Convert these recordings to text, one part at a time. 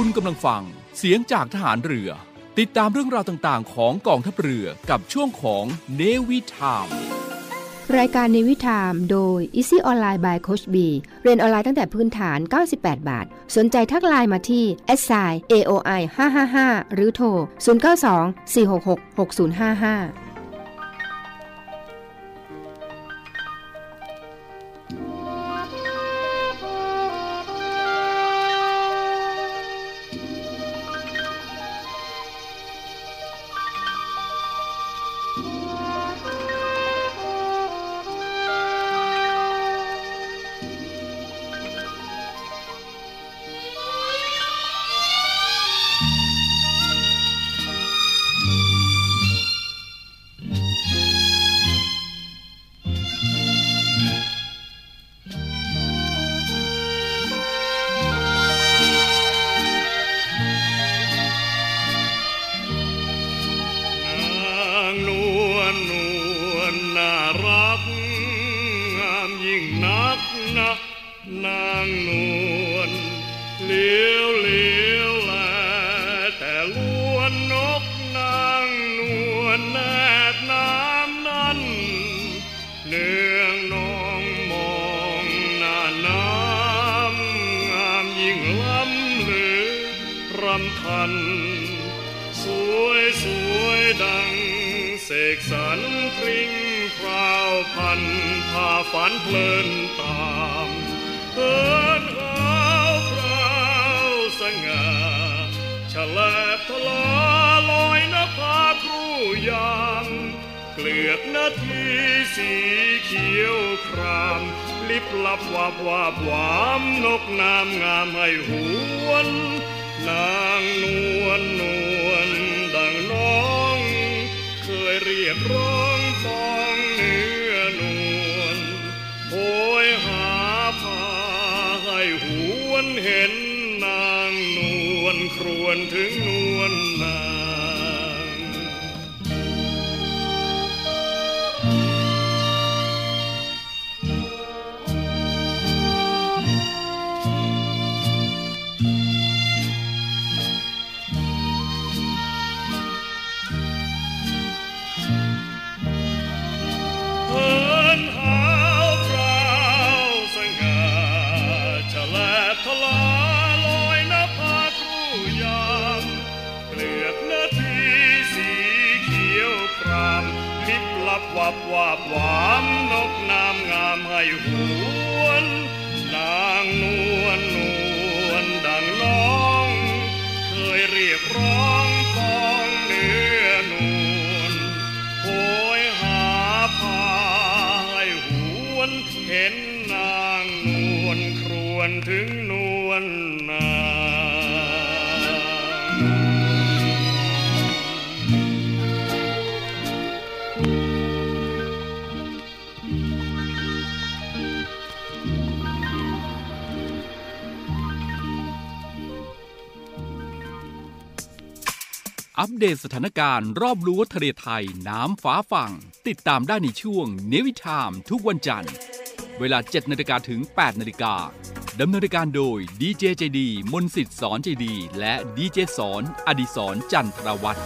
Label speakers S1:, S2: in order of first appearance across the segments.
S1: คุณกำลังฟังเสียงจากทหารเรือ ติดตามเรื่องราวต่างๆ ของกองทัพเรือกับช่วงของเนวิทาม
S2: รายการในวิถามโดย Easy Online by Coach B เรียนออนไลน์ตั้งแต่พื้นฐาน 98 บาท สนใจทักไลน์มาที่ s i aoi 555 หรือโทร 092 466 6055
S3: เปลือกนาทีสีเขียวคราม ลิบลับวาบวาบวามนกน้ำงามให้หวน นางนวลนวลดังน้อง เคยเรียกร้องฟ้องเนื้อนวลโหยหาพาให้หวนเห็นนางนวลครวนถึงนวล
S1: อัปเดตสถานการณ์รอบรู้ทะเลไทยน้ำฟ้าฝั่ง ติดตามได้ในช่วงเนวิทามทุกวันจันทร์ เวลา 7นาฬิกาถึง 8นาฬิกาดำเนินรายการโดยดีเจเจดีมนสิทธิ์สอนใจดี และดีเจสอนอดิสรจันทรวัตร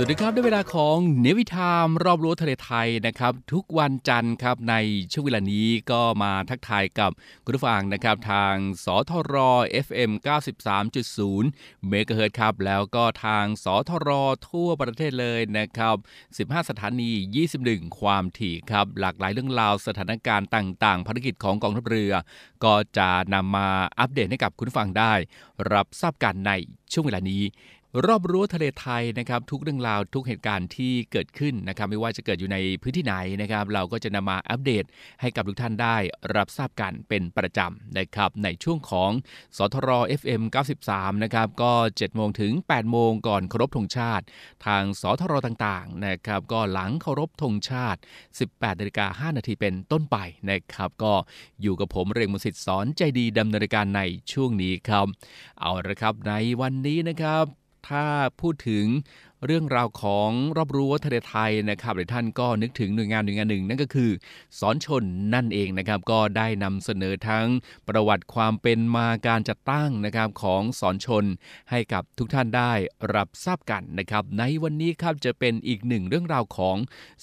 S1: สวัสดีครับได้เวลาของเนวิทามรอบรู้ทะเลไทยนะครับ ทุกวันจันทร์ครับในช่วงเวลานี้ก็มาทักทายกับคุณผู้ฟังนะครับ ทางสทร FM 93.0เมกะเฮิรตครับ แล้วก็ทางสทรทั่วประเทศเลยนะครับ 15 สถานี 21 ความถี่ครับ หลากหลายเรื่องราวสถานการณ์ต่างๆภารกิจของกองทัพเรือ ก็จะนำมาอัปเดตให้กับคุณผู้ฟังได้ รับทราบกันในช่วงเวลานี้ รอบรั้วทะเลไทยนะครับทุกเรื่องราวทุกเหตุการณ์ที่เกิดขึ้นนะครับไม่ว่าจะเกิดอยู่ในพื้นที่ไหนนะครับ เราก็จะนำมาอัปเดตให้กับทุกท่านได้รับทราบกันเป็นประจำนะครับในช่วงของสทร FM 93นะครับก็ 7 โมงถึง 8 โมงก่อนเคารพธงชาติ ทางสทรต่างๆนะครับก็หลังเคารพธงชาติ 18นาฬิกา5นาทีเป็นต้นไปนะครับก็อยู่กับผมเรงมุสิตสอนใจดีดำเนินการในช่วงนี้ครับเอาละครับในวันนี้นะครับ ถ้าพูดถึงเรื่องราวของรอบรู้วัฒนไทยนะครับหลายท่านก็นึกถึงหน่วยงานหน่วยงานหนึ่ง นั่นก็คือสอนชนนั่นเองนะครับ ก็ได้นำเสนอทั้งประวัติความเป็นมาการจัดตั้งนะครับของสอนชนให้กับทุกท่านได้รับทราบกันนะครับ ในวันนี้ครับจะเป็นอีกหนึ่งเรื่องราวของ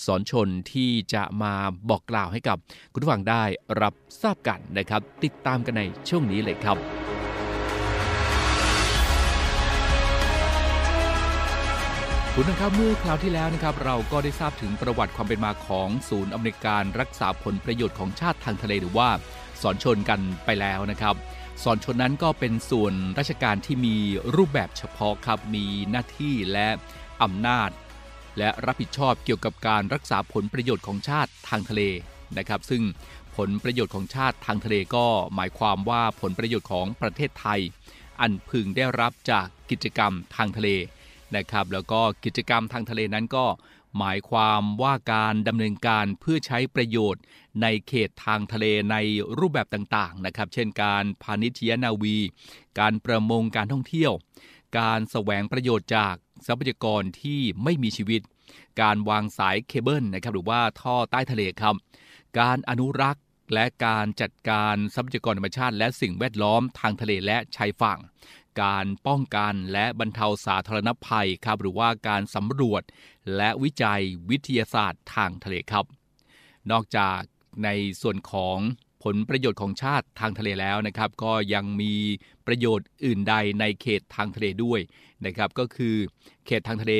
S1: สอนชนที่จะมาบอกกล่าวให้กับคุณผู้ฟังได้รับทราบกันนะครับ ติดตามกันในช่วงนี้เลยครับ คุณนะครับเมื่อคราวที่แล้วนะครับเราก็ได้ทราบถึงประวัติความเป็นมาของศูนย์อเมริการรักษาผลประโยชน์ของชาติทางทะเลหรือว่าสอนชนกันไปแล้วนะครับสอนชนนั้นก็เป็นส่วนราชการที่มีรูปแบบเฉพาะครับมีหน้าที่และอำนาจ และรับผิดชอบเกี่ยวกับการรักษาผลประโยชน์ของชาติทางทะเลนะครับ ซึ่งผลประโยชน์ของชาติทางทะเลก็หมายความว่าผลประโยชน์ของประเทศไทย อันพึงได้รับจากกิจกรรมทางทะเล นะครับ แล้วก็กิจกรรมทางทะเลนั้นก็หมายความว่าการดำเนินการเพื่อใช้ประโยชน์ในเขตทางทะเลในรูปแบบต่างๆนะครับ เช่นการพาณิชยนาวี การประมงการท่องเที่ยว การแสวงประโยชน์จากทรัพยากรที่ไม่มีชีวิต การวางสายเคเบิลนะครับหรือว่าท่อใต้ทะเลครับ การอนุรักษ์และการจัดการทรัพยากรธรรมชาติ และสิ่งแวดล้อมทางทะเลและชายฝั่ง การป้องกันและบรรเทาสาธารณภัยครับหรือว่าการสำรวจและวิจัยวิทยาศาสตร์ทางทะเลครับ นอกจากในส่วนของผลประโยชน์ของชาติทางทะเลแล้วนะครับ ก็ยังมีประโยชน์อื่นใดในเขตทางทะเลด้วยนะครับ ก็คือเขตทางทะเล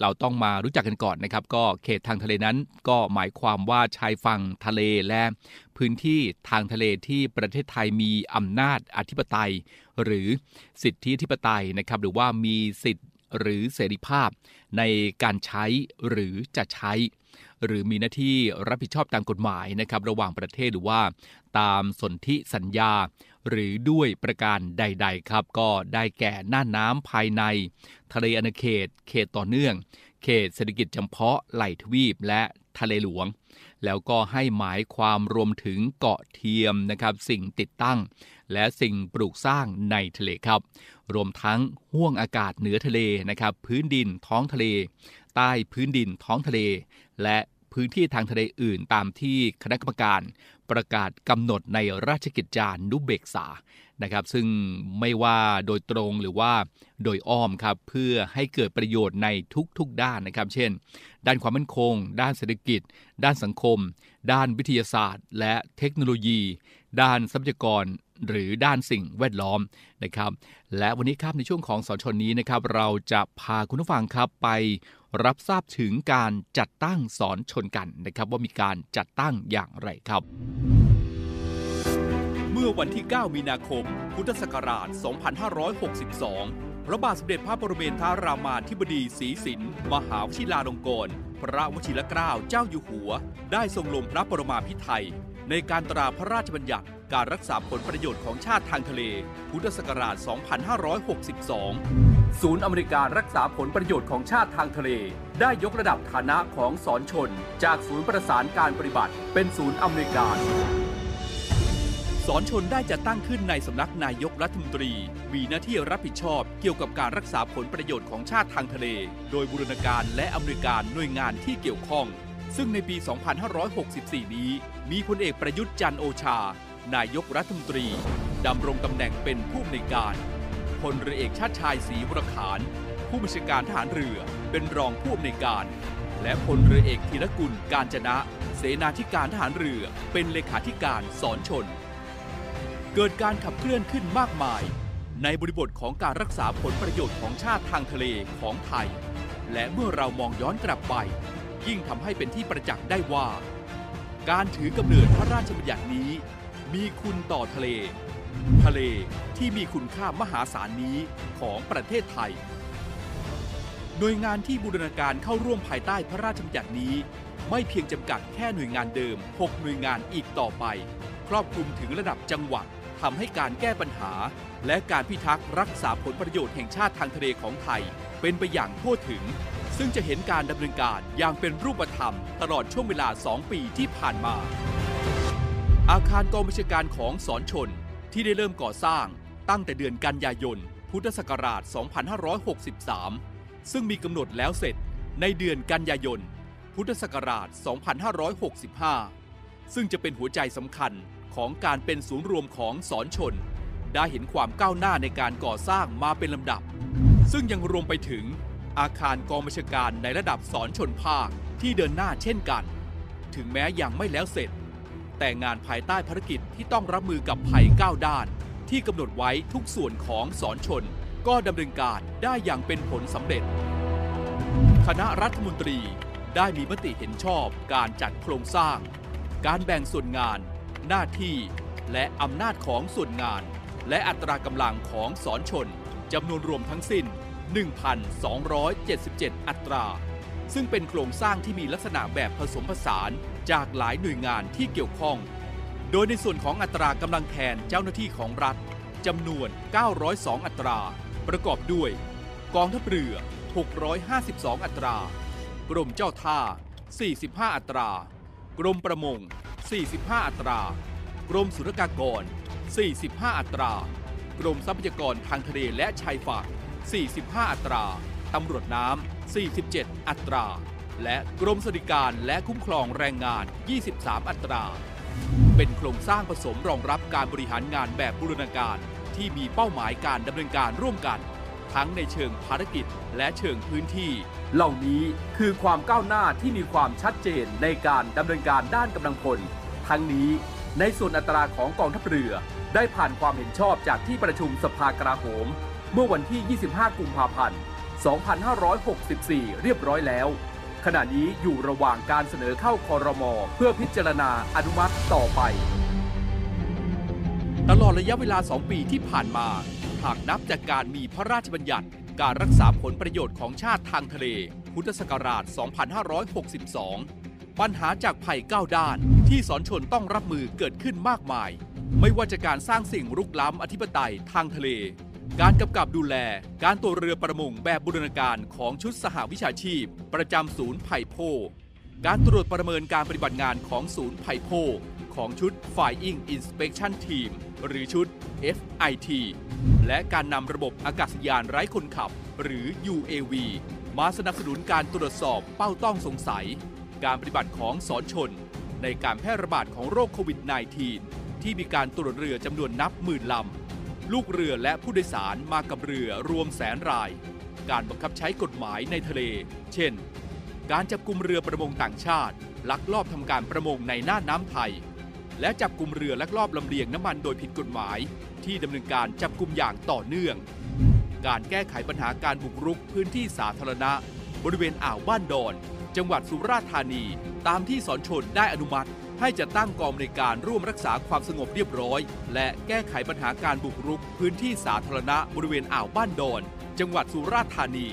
S1: เราต้องมารู้จักกันก่อนนะครับ ก็เขตทางทะเลนั้นก็หมายความว่าชายฝั่งทะเลและพื้นที่ทางทะเลที่ประเทศไทยมีอำนาจอธิปไตย หรือสิทธิธิปไตยนะครับหรือว่ามีสิทธิหรือเสรีภาพในการใช้หรือจะใช้ หรือมีหน้าที่รับผิดชอบตามกฎหมายนะครับระหว่างประเทศหรือว่า ตามสนธิสัญญา หรือด้วยประการใด ๆ ครับ ก็ได้แก่น่านน้ำภายใน ทะเลอาณาเขต เขตต่อเนื่อง เขตเศรษฐกิจจำเพาะไหลทวีปและทะเลหลวง แล้วก็ให้หมายความรวมถึงเกาะเทียมนะครับสิ่งติดตั้ง และสิ่งปลูกสร้างในทะเลครับ รวมทั้งห่วงอากาศเหนือทะเลนะครับ พื้นดินท้องทะเล ใต้พื้นดินท้องทะเล และพื้นที่ทางทะเลอื่นตามที่คณะกรรมการประกาศกำหนดในราชกิจจานุเบกษานะครับ ซึ่งไม่ว่าโดยตรงหรือว่าโดยอ้อมครับเพื่อให้เกิดประโยชน์ในทุกๆด้านนะครับ เช่น ด้านความมั่นคง ด้านเศรษฐกิจ ด้านสังคม ด้านวิทยาศาสตร์ และเทคโนโลยี ด้านทรัพยากร หรือด้านสิ่งแวดล้อมนะครับ และวันนี้ครับในช่วงของสอนชนนี้นะครับ เราจะพาคุณผู้ฟังครับไปรับทราบถึงการจัดตั้งสอนชนกันนะครับ ว่ามีการจัดตั้งอย่างไรครับ
S4: เมื่อวันที่ 9 มีนาคม พุทธศักราช 2562 พระบาทสมเด็จพระปรเมนทรามาธิบดีศรีสินมหาวชิราลงกรณพระวชิรเกล้าเจ้าอยู่หัว ได้ทรงลงพระปรมาภิไธยในการตราพระราชบัญญัติ การรักษาผลประโยชน์ของชาติทางทะเล พุทธศักราช 2562 ศูนย์อเมริการรักษาผลประโยชน์ของชาติทางทะเล ได้ยกระดับฐานะของสอนชน จากศูนย์ประสานการปฏิบัติ เป็นศูนย์อเมริการสอนชนได้จัดตั้งขึ้นในสำนักนายกรัฐมนตรี มีหน้าที่รับผิดชอบเกี่ยวกับการรักษาผลประโยชน์ของชาติทางทะเล โดยบูรณาการและอำนวยการหน่วยงานที่เกี่ยวข้อง ซึ่งในปี 2564 นี้ มีพลเอกประยุทธ์จันทร์โอชา นายกรัฐมนตรีดำรงตำแหน่งเป็นผู้อำนวยการพลเรือเอกชาติชายศรีวรขาน ผู้บัญชาการทหารเรือเป็นรองผู้อำนวยการ และพลเรือเอกธีรกุลการจนะ เสนาธิการทหารเรือเป็นเลขาธิการสอนชน เกิดการขับเคลื่อนขึ้นมากมาย ในบริบทของการรักษาผลประโยชน์ของชาติทางทะเลของไทย และเมื่อเรามองย้อนกลับไป ยิ่งทำให้เป็นที่ประจักษ์ได้ว่า การถือกำเนิดพระราชบัญญัตินี้ มีคุณต่อทะเล ทะเลที่มีคุณค่ามหาศาลนี้ของประเทศไทย หน่วยงานที่บูรณาการเข้าร่วมภายใต้พระราชบัญญัตินี้ ไม่เพียงจำกัดแค่หน่วยงานเดิม 6 หน่วยงานอีกต่อไป ครอบคลุมถึงระดับจังหวัดทำให้การแก้ปัญหา และการพิทักษ์รักษาผลประโยชน์แห่งชาติทางทะเลของไทย เป็นไปอย่างทั่วถึง ซึ่งจะเห็นการดำเนินการอย่างเป็นรูปธรรม ตลอดช่วงเวลา 2 ปีที่ผ่านมา อาคารกองบัญชาการของสอนชนที่ได้เริ่มก่อสร้างตั้งแต่เดือนกันยายน พุทธศักราช 2563
S1: ซึ่งมีกำหนดแล้วเสร็จในเดือนกันยายน พุทธศักราช 2565 ซึ่งจะเป็นหัวใจสำคัญของการเป็นศูนย์รวมของสอนชน ได้เห็นความก้าวหน้าในการก่อสร้างมาเป็นลำดับ ซึ่งยังรวมไปถึงอาคารกองบัญชาการในระดับสอนชนภาคที่เดินหน้าเช่นกัน ถึงแม้ยังไม่แล้วเสร็จ แต่งานภายใต้ภารกิจที่ต้องรับมือกับภัยก้าวด้าน ที่กำหนดไว้ทุกส่วนของสอนชน ก็ดำเนินการได้อย่างเป็นผลสำเร็จ คณะรัฐมนตรีได้มีมติเห็นชอบการจัดโครงสร้าง การแบ่งส่วนงาน หน้าที่และอำนาจของส่วนงาน และอัตรากำลังของสอนชนจำนวนรวมทั้งสิ้น 1,277 อัตรา ซึ่งเป็นโครงสร้างที่มีลักษณะแบบผสมผสาน จากหลายหน่วยงานที่เกี่ยวข้อง โดยในส่วนของอัตรากำลังแทนเจ้าหน้าที่ของรัฐจำนวน 902 อัตรา ประกอบด้วย กองทัพเรือ 652 อัตรา กรมเจ้าท่า 45 อัตรา กรมประมง 45 อัตรา กรมศุลกากร 45 อัตรา กรมทรัพยากรทางทะเลและชายฝั่ง45 อัตรา ตำรวจน้ำ 47 อัตรา และกรมสวัสดิการและคุ้มครองแรงงาน 23 อัตรา เป็นโครงสร้างผสมรองรับการบริหารงานแบบบูรณาการ ที่มีเป้าหมายการดำเนินการร่วมกัน ทั้งในเชิงภารกิจและเชิงพื้นที่ เหล่านี้คือความก้าวหน้าที่มีความชัดเจนในการดำเนินการด้านกำลังพล ทั้งนี้ในส่วนอัตราของกองทัพเรือ ได้ผ่านความเห็นชอบจากที่ประชุมสภากลาโหม เมื่อวันที่ 25 กุมภาพันธ์ 2564 เรียบร้อยแล้ว ขณะนี้อยู่ระหว่างการเสนอเข้าคอรมอเพื่อพิจารณาอนุมัติต่อไป ตลอดระยะเวลา 2 ปีที่ผ่านมา หากนับจากการมีพระราชบัญญัติ การรักษาผลประโยชน์ของชาติทางทะเล พุทธศักราช 2562 ปัญหาจากภัยก้าวด้านที่สอนชนต้องรับมือเกิดขึ้นมากมาย ไม่ว่าจะการสร้างสิ่งรุกล้ำอธิปไตยทางทะเล การกำกับดูแล การตัวเรือประมงแบบบูรณาการของชุดสหวิชาชีพ ประจำศูนย์ไผ่โพการตรวจประเมินการปฏิบัติงานของศูนย์ไผ่โพของชุด Flying Inspection Team หรือชุด FIT และการนำระบบอากาศยานไร้คนขับ หรือ UAV มาสนับสนุนการตรวจสอบเป้าต้องสงสัย การปฏิบัติของสอนชน ในการแพร่ระบาดของโรคโควิด -19 ที่มีการตรวจเรือจำนวนนับหมื่นลำ ลูกเรือและผู้โดยสารมากับเรือรวมแสนราย การบังคับใช้กฎหมายในทะเล เช่น การจับกลุ่มเรือประมงต่างชาติ ลักลอบทำการประมงในน่านน้ำไทย และจับกลุ่มเรือลักลอบลำเลียงน้ำมันโดยผิดกฎหมาย ที่ดำเนินการจับกลุ่มอย่างต่อเนื่อง การแก้ไขปัญหาการบุกรุกพื้นที่สาธารณะ บริเวณอ่าวบ้านดอน จังหวัดสุราษฎร์ธานี ตามที่สอนชนได้อนุมัติ ให้จะตั้งกองในการร่วมรักษาความสงบเรียบร้อย และแก้ไขปัญหาการบุกรุก พื้นที่สาธารณะบริเวณอ่าวบ้านดอน จังหวัดสุราษฎร์ธานี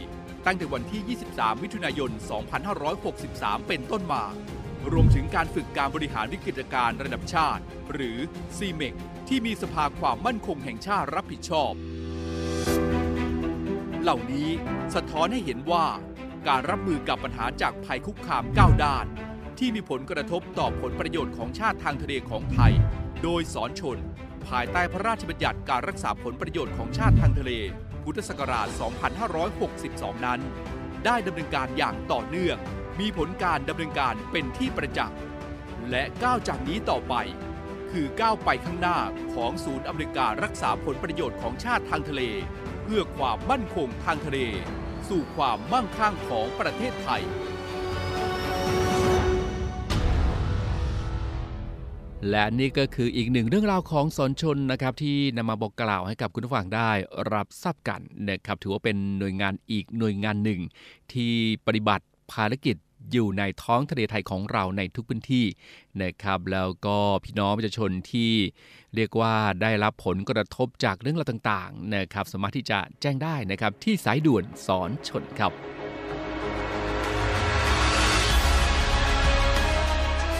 S1: ตั้งแต่วันที่ 23 มิถุนายน 2563 เป็นต้นมา รวมถึงการฝึกการบริหารวิกฤตการณ์ระดับชาติ หรือ CMEC ที่มีสภาความมั่นคงแห่งชาติรับผิดชอบ เหล่านี้สะท้อนให้เห็นว่าการรับมือกับปัญหาจากภัยคุกคามก้าวด้าน ที่มีผลกระทบต่อผลประโยชน์ของชาติทางทะเลของไทย โดยสอนชน ภายใต้พระราชบัญญัติการรักษาผลประโยชน์ของชาติทางทะเล พุทธศักราช 2562 นั้น ได้ดำเนินการอย่างต่อเนื่อง มีผลการดำเนินการเป็นที่ประจักษ์ และก้าวจากนี้ต่อไป คือก้าวไปข้างหน้าของศูนย์อเมริการรักษาผลประโยชน์ของชาติทางทะเล เพื่อความมั่นคงทางทะเล สู่ความมั่งคั่งของประเทศไทย
S5: และนี่ก็คืออีกหนึ่งเรื่องราวของสอนชนนะครับที่นำมาบอกกล่าวให้กับคุณผู้ฟังได้รับทราบกันนะครับถือว่าเป็นหน่วยงานอีกหน่วยงานหนึ่ง ที่ปฏิบัติภารกิจอยู่ในท้องทะเลไทยของเราในทุกพื้นที่นะครับ แล้วก็พี่น้องประชาชนที่เรียกว่าได้รับผลกระทบจากเรื่องราวต่างๆนะครับสามารถที่จะแจ้งได้นะครับที่สายด่วนสอนชนครับ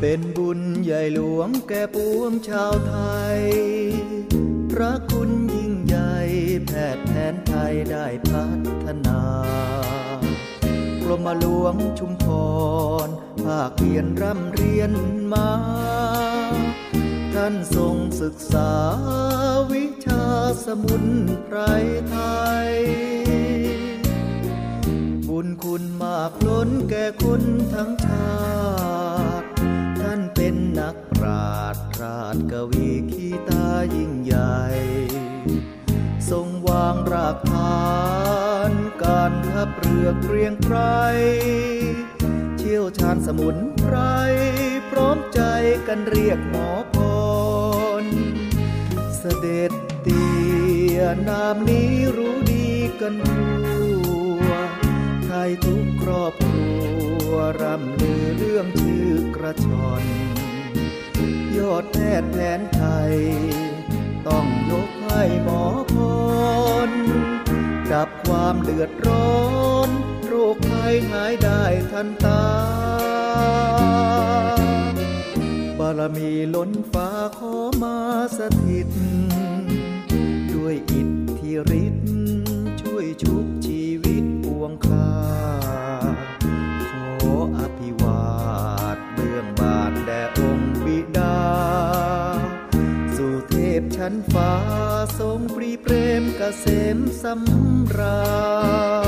S6: เป็นบุญใหญ่หลวงแก่ปวงชาวไทย พระคุณยิ่งใหญ่แพทย์แผนไทยได้พัฒนากรมหลวงชุมพรภาคเรียนร่ำเรียนมา ท่านทรงศึกษาวิชาสมุนไพรไทย บุญคุณมากล้นแก่คนทั้งชาติ เป็นนักปราชราชกวีขีตายิ่งใหญ่ ทรงวางรากฐานการทัพเรือเกรียงไกรเชี่ยวชาญสมุนไพรพร้อมใจกันเรียกหมอพร เสด็จเตียนามนี้รู้ดีกันทั่ว ยทุกครอบครัวร่ำลือเรื่องชื่อกระชอน ยอดแพทย์แผนไทย ต้องยกให้หมอพรดับความเดือดร้อน โรคภัยหายได้ทันตา บารมีล้นฟ้าขอมาสถิต ด้วยอิทธิฤทธิ ษมสำราญ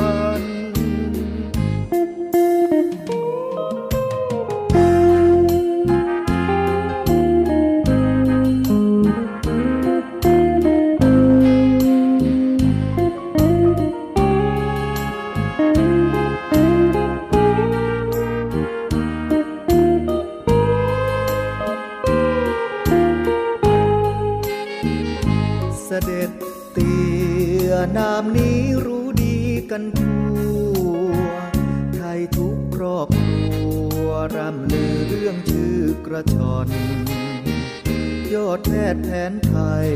S6: อดแพทย์แผนไทย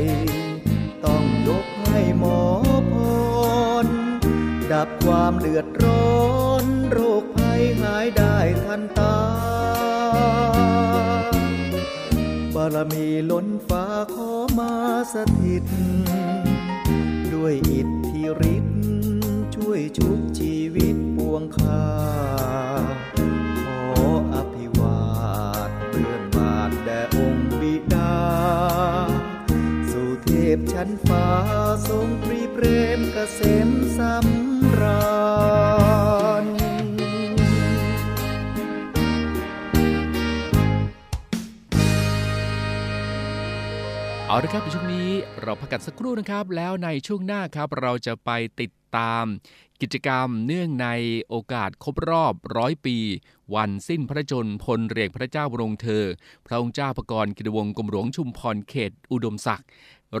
S6: ต้องยกให้หมอพร ดับความเดือดร้อน โรคภัยหายได้ทันตา บารมีล้นฟ้าขอมาสถิต ด้วยอิทธิฤทธิ์ช่วยชุบชีวิตปวงคา นฟ้าทรงปรีเปรมเกษมสำราญ
S1: เอาละครับในช่วงนี้เราพักกันสักครู่นะครับ แล้วในช่วงหน้าครับเราจะไปติดตาม กิจกรรมเนื่องในโอกาสครบรอบร้อยปี วันสิ้นพระชนพลเรือเอกพระเจ้าบรมเธอ พระองค์เจ้าประกรณ์กิตวงศ์กรมหลวงชุมพรเขตอุดมศักดิ์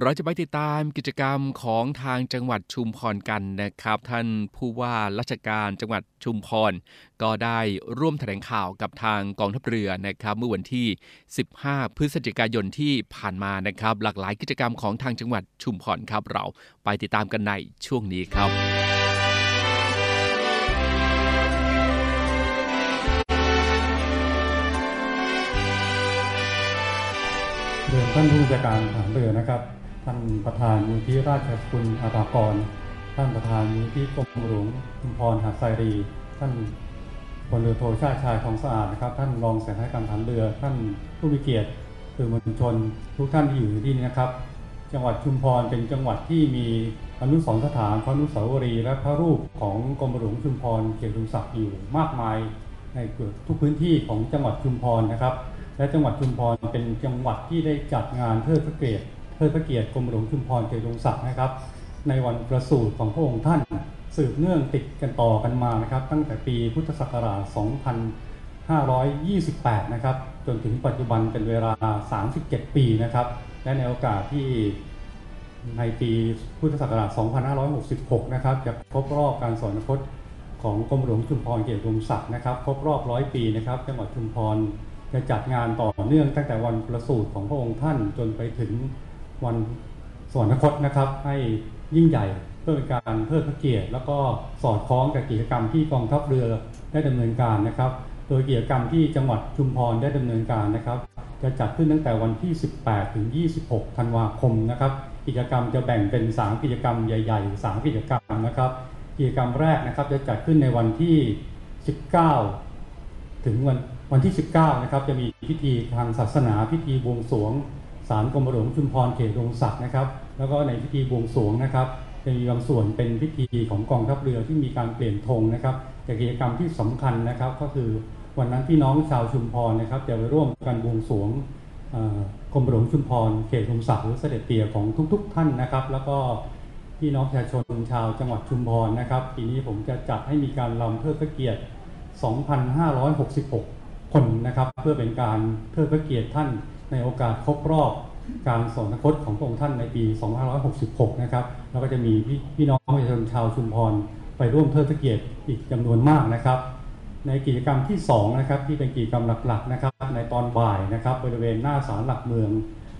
S1: เราจะไปติดตามกิจกรรมของทางจังหวัดชุมพรกันนะครับ ท่านผู้ว่าราชการจังหวัดชุมพร ก็ได้ร่วมแถลงข่าวกับทางกองทัพเรือนะครับ เมื่อวันที่ 15 พฤศจิกายนที่ผ่านมานะครับ หลากหลายกิจกรรมของทางจังหวัดชุมพรครับ เราไปติดตามกันในช่วงนี้ครับ
S7: รียนท่านผู้บัญชาการทหารเรือนะครับ ท่านประธานมูลที่ราชสกุลอาภากร ท่านประธานมูลที่กรมหลวงชุมพรหาดทรี ท่านพลเรือโทชาติชายทองสะอาดนะครับ ท่านรองเสนาธิการทหารเรือ ท่านผู้มีเกียรติสื่อมวลชน ทุกท่านที่อยู่ที่นี่นะครับ จังหวัดชุมพรเป็นจังหวัดที่มีอนุสรณ์สถานพระอนุสาวรีย์และพระรูปของกรมหลวงชุมพรเขตอุมศักดิ์อยู่มากมายในเกือบทุกพื้นที่ของจังหวัดชุมพรนะครับ และจังหวัดชุมพรเป็นจังหวัดที่ได้จัดงานเทิดพระเกียรติเทิดพระเกียรติกรมหลวงชุมพรเขตอุดมศักดิ์นะครับ ในวันประสูติของพระองค์ท่านสืบเนื่องติดกันต่อกันมานะครับ ตั้งแต่ปีพุทธศักราช 2528 นะครับ จนถึงปัจจุบันเป็นเวลา 37 ปีนะครับ และในโอกาสที่ในปีพุทธศักราช 2566 นะครับ จะครบรอบการสอนคตของกรมหลวงชุมพรเกียรติรมศักดิ์นะครับ ครบรอบร้อยปีนะครับ จังหวัดชุมพร จะจัดงานต่อเนื่องตั้งแต่วันประสูติของพระองค์ท่านจนไปถึงวันสวรรคตนะครับ ให้ยิ่งใหญ่เพื่อเป็นการเพิ่มพระเกียรติแล้วก็สอดคล้องกับกิจกรรมที่กองทัพเรือได้ดำเนินการนะครับ โดยกิจกรรมที่จังหวัดชุมพรได้ดำเนินการนะครับ จะจัดขึ้นตั้งแต่วันที่ 18 ถึง 26 ธันวาคมนะครับ กิจกรรมจะแบ่งเป็น 3 กิจกรรมใหญ่ ๆ 3 กิจกรรมนะครับ กิจกรรมแรกนะครับจะจัดขึ้นในวันที่ 19 ถึงวัน วันที่ 19 นะครับ จะมีพิธีทางศาสนาพิธีบวงสรวงศาลกรมหลวงชุมพรเขตดงศักดิ์นะครับ แล้วก็ในพิธีบวงสรวงนะครับ จะมีบางส่วนเป็นพิธีของกองทัพเรือที่มีการเปลี่ยนธงนะครับกิจกรรมที่สำคัญนะครับ ก็คือวันนั้นพี่น้องชาวชุมพรนะครับ จะไปร่วมกันบวงสรวงกรมหลวงชุมพรเขตดงศักดิ์หรือเสด็จเตี่ยของทุก ๆ ท่านนะครับ แล้วก็พี่น้องประชาชนชาวจังหวัดชุมพรนะครับปีนี้ผมจะจัดให้มีการลำเทิดพระเกียรติ 2,566 คนนะครับ เพื่อเป็นการเทิดพระเกียรติท่านในโอกาสครบรอบการสอนคตของพระองค์ท่านในปี 2566 นะครับแล้วก็จะมีพี่น้องประชาชนชาวชุมพรไปร่วมเทิดพระเกียรติอีกจำนวนมากนะครับ ในกิจกรรมที่2นะครับที่เป็นกิจกรรมหลักๆนะครับ ในตอนบ่ายนะครับบริเวณหน้าศาลหลักเมือง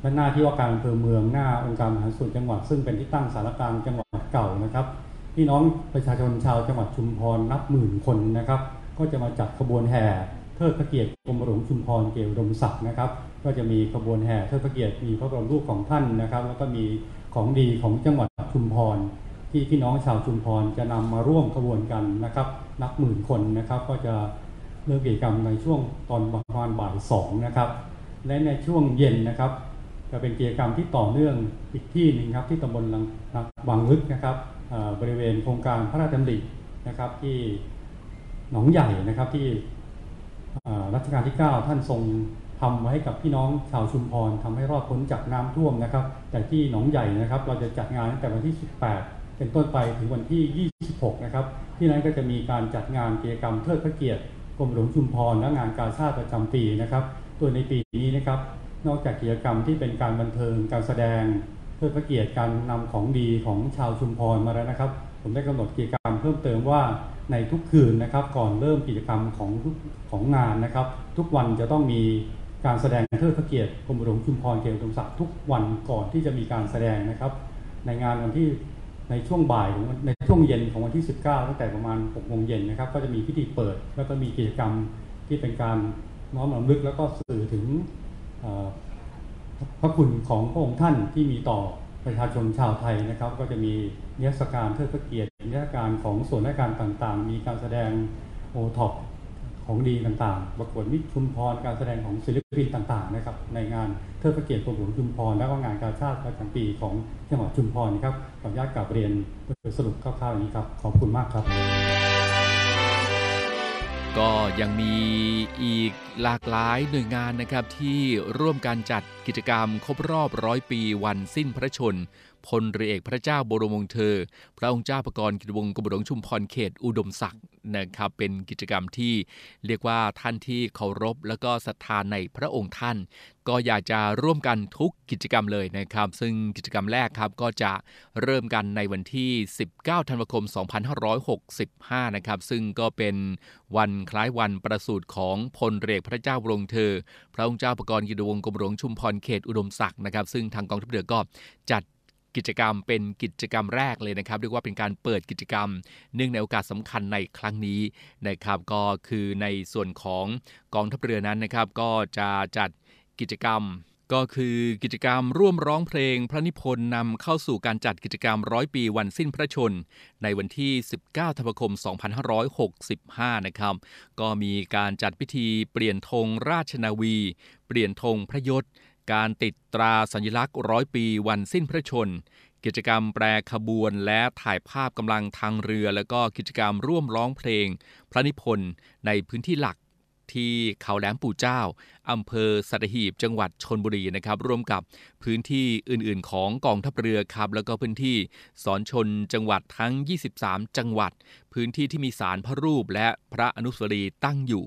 S7: และหน้าที่ว่าการอำเภอเมืองหน้าองค์การมหาส่วนจังหวัด ซึ่งเป็นที่ตั้งสารกลางจังหวัดเก่านะครับพี่น้องประชาชนชาวจังหวัดชุมพรนับหมื่นคนนะครับ ก็จะมาจัดขบวนแห่ เทิดพระเกียรติกรมหลวงชุมพรเกลดมศักดิ์นะครับ ก็จะมีขบวนแห่เทิดพระเกียรติมีพระบรมรูปของท่านนะครับ แล้วก็มีของดีของจังหวัดชุมพร ที่พี่น้องชาวชุมพรจะนำมาร่วมขบวนกันนะครับนับหมื่นคนนะครับ ก็จะเริ่มกิจกรรมในช่วงตอนประมาณบ่ายสองนะครับ และในช่วงเย็นนะครับ จะเป็นกิจกรรมที่ต่อเนื่องอีกที่หนึ่งครับที่ตำบลบางลึกนะครับบริเวณโครงการพระราชดำรินะครับที่หนองใหญ่นะครับที่ รัชกาลที่ 9 ท่านทรงทำไว้ให้กับพี่น้องชาวชุมพรทำให้รอดพ้นจากน้ำท่วมนะครับ แต่ที่หนองใหญ่นะครับ เราจะจัดงานตั้งแต่วันที่ 18 เป็นต้นไปถึงวันที่ 26 นะครับ ที่นั้นก็จะมีการจัดงานกิจกรรมเทิดพระเกียรติกรมหลวงชุมพรและงานกาชาติประจำปีนะครับ ตัวในปีนี้นะครับ นอกจากกิจกรรมที่เป็นการบันเทิงการแสดงเพื่อพระเกียรติการนำของดีของชาวชุมพรมาแล้วนะครับ ผมได้กำหนดกิจกรรมเพิ่มเติมว่าในทุกคืนนะครับ ก่อนเริ่มกิจกรรมของของงานนะครับ ทุกวันจะต้องมีการแสดงเทิดพระเกียรติกรมหลวงชุมพรเกียรติสมศักดิ์ทุกวันก่อนที่จะมีการแสดงนะครับ ในงานวันที่ในช่วงบ่ายของในช่วงเย็นของวันที่ 19 ตั้งแต่ประมาณ6โมงเย็นนะครับ ก็จะมีพิธีเปิด แล้วก็มีกิจกรรมที่เป็นการน้อมรำลึกแล้วก็สื่อถึงพระคุณของพระองค์ท่านที่มีต่อประชาชนชาวไทยนะครับ ก็จะมี นิทรรศการเทิดพระเกียรตินิทรรศการของส่วนราชการต่างๆ มีการแสดงโอท็อปของดีต่างๆ ประกวดมิตรชุมพร การแสดงของศิลปินต่างๆนะครับ ในงานเทิดพระเกียรติกรมหลวงชุมพร และก็งานกาชาติประจำปีของจังหวัดชุมพรนะครับ ขออนุญาตกลับเรียนโดยสรุปคร่าวๆอย่างนี้ครับ ขอบคุณมากครับ
S1: ก็ยังมีอีกหลากหลายหน่วยงานนะครับที่ร่วมการจัดกิจกรรมครบรอบร้อยปีวันสิ้นพระชน พลเรือเอกพระเจ้าบรมวงศ์เธอ พระองค์เจ้าประกรณ์กิจวงศ์กบฏหลวงชุมพรเขตอุดมศักดิ์นะครับเป็นกิจกรรมที่เรียกว่าท่านที่เคารพ แล้วก็ศรัทธาในพระองค์ท่าน ก็อยากจะร่วมกันทุกกิจกรรมเลยนะครับ ซึ่งกิจกรรมแรกครับก็จะเริ่มกันในวันที่ 19 ธันวาคม 2565 นะครับ ซึ่งก็เป็นวันคล้ายวันประสูติของพลเรือพระเจ้าบรมเธอ พระองค์เจ้าประกรณ์กิจวงศ์กรมหลวงชุมพรเขตอุดมศักดิ์นะครับ ซึ่งทางกองทัพเรือก็จัด กิจกรรมเป็นกิจกรรมแรกเลยนะครับเรียกว่าเป็นการเปิดกิจกรรม เนื่องในโอกาสสำคัญในครั้งนี้นะครับก็คือในส่วนของกองทัพเรือนั้นนะครับก็จะจัดกิจกรรมก็คือกิจกรรมร่วมร้องเพลงพระนิพนธ์นำเข้าสู่การจัดกิจกรรมร้อยปีวันสิ้นพระชน ในวันที่ 19 ธันวาคม 2565 นะครับ ก็มีการจัดพิธีเปลี่ยนธงราชนาวี เปลี่ยนธงพระยศ การติดตราสัญลักษณ์ร้อยปีวันสิ้นพระชน กิจกรรมแปรขบวนและถ่ายภาพกำลังทางเรือ แล้วก็กิจกรรมร่วมร้องเพลง พระนิพนธ์ในพื้นที่หลัก ที่เขาแหลมปู่เจ้า อำเภอสัตหีบจังหวัดชนบุรีนะครับร่วมกับพื้นที่อื่นๆ ของกองทัพเรือครับแล้วก็พื้นที่สอนชนจังหวัดทั้ง 23 จังหวัด พื้นที่ที่มีสารพระรูปและพระอนุสรีตั้งอยู่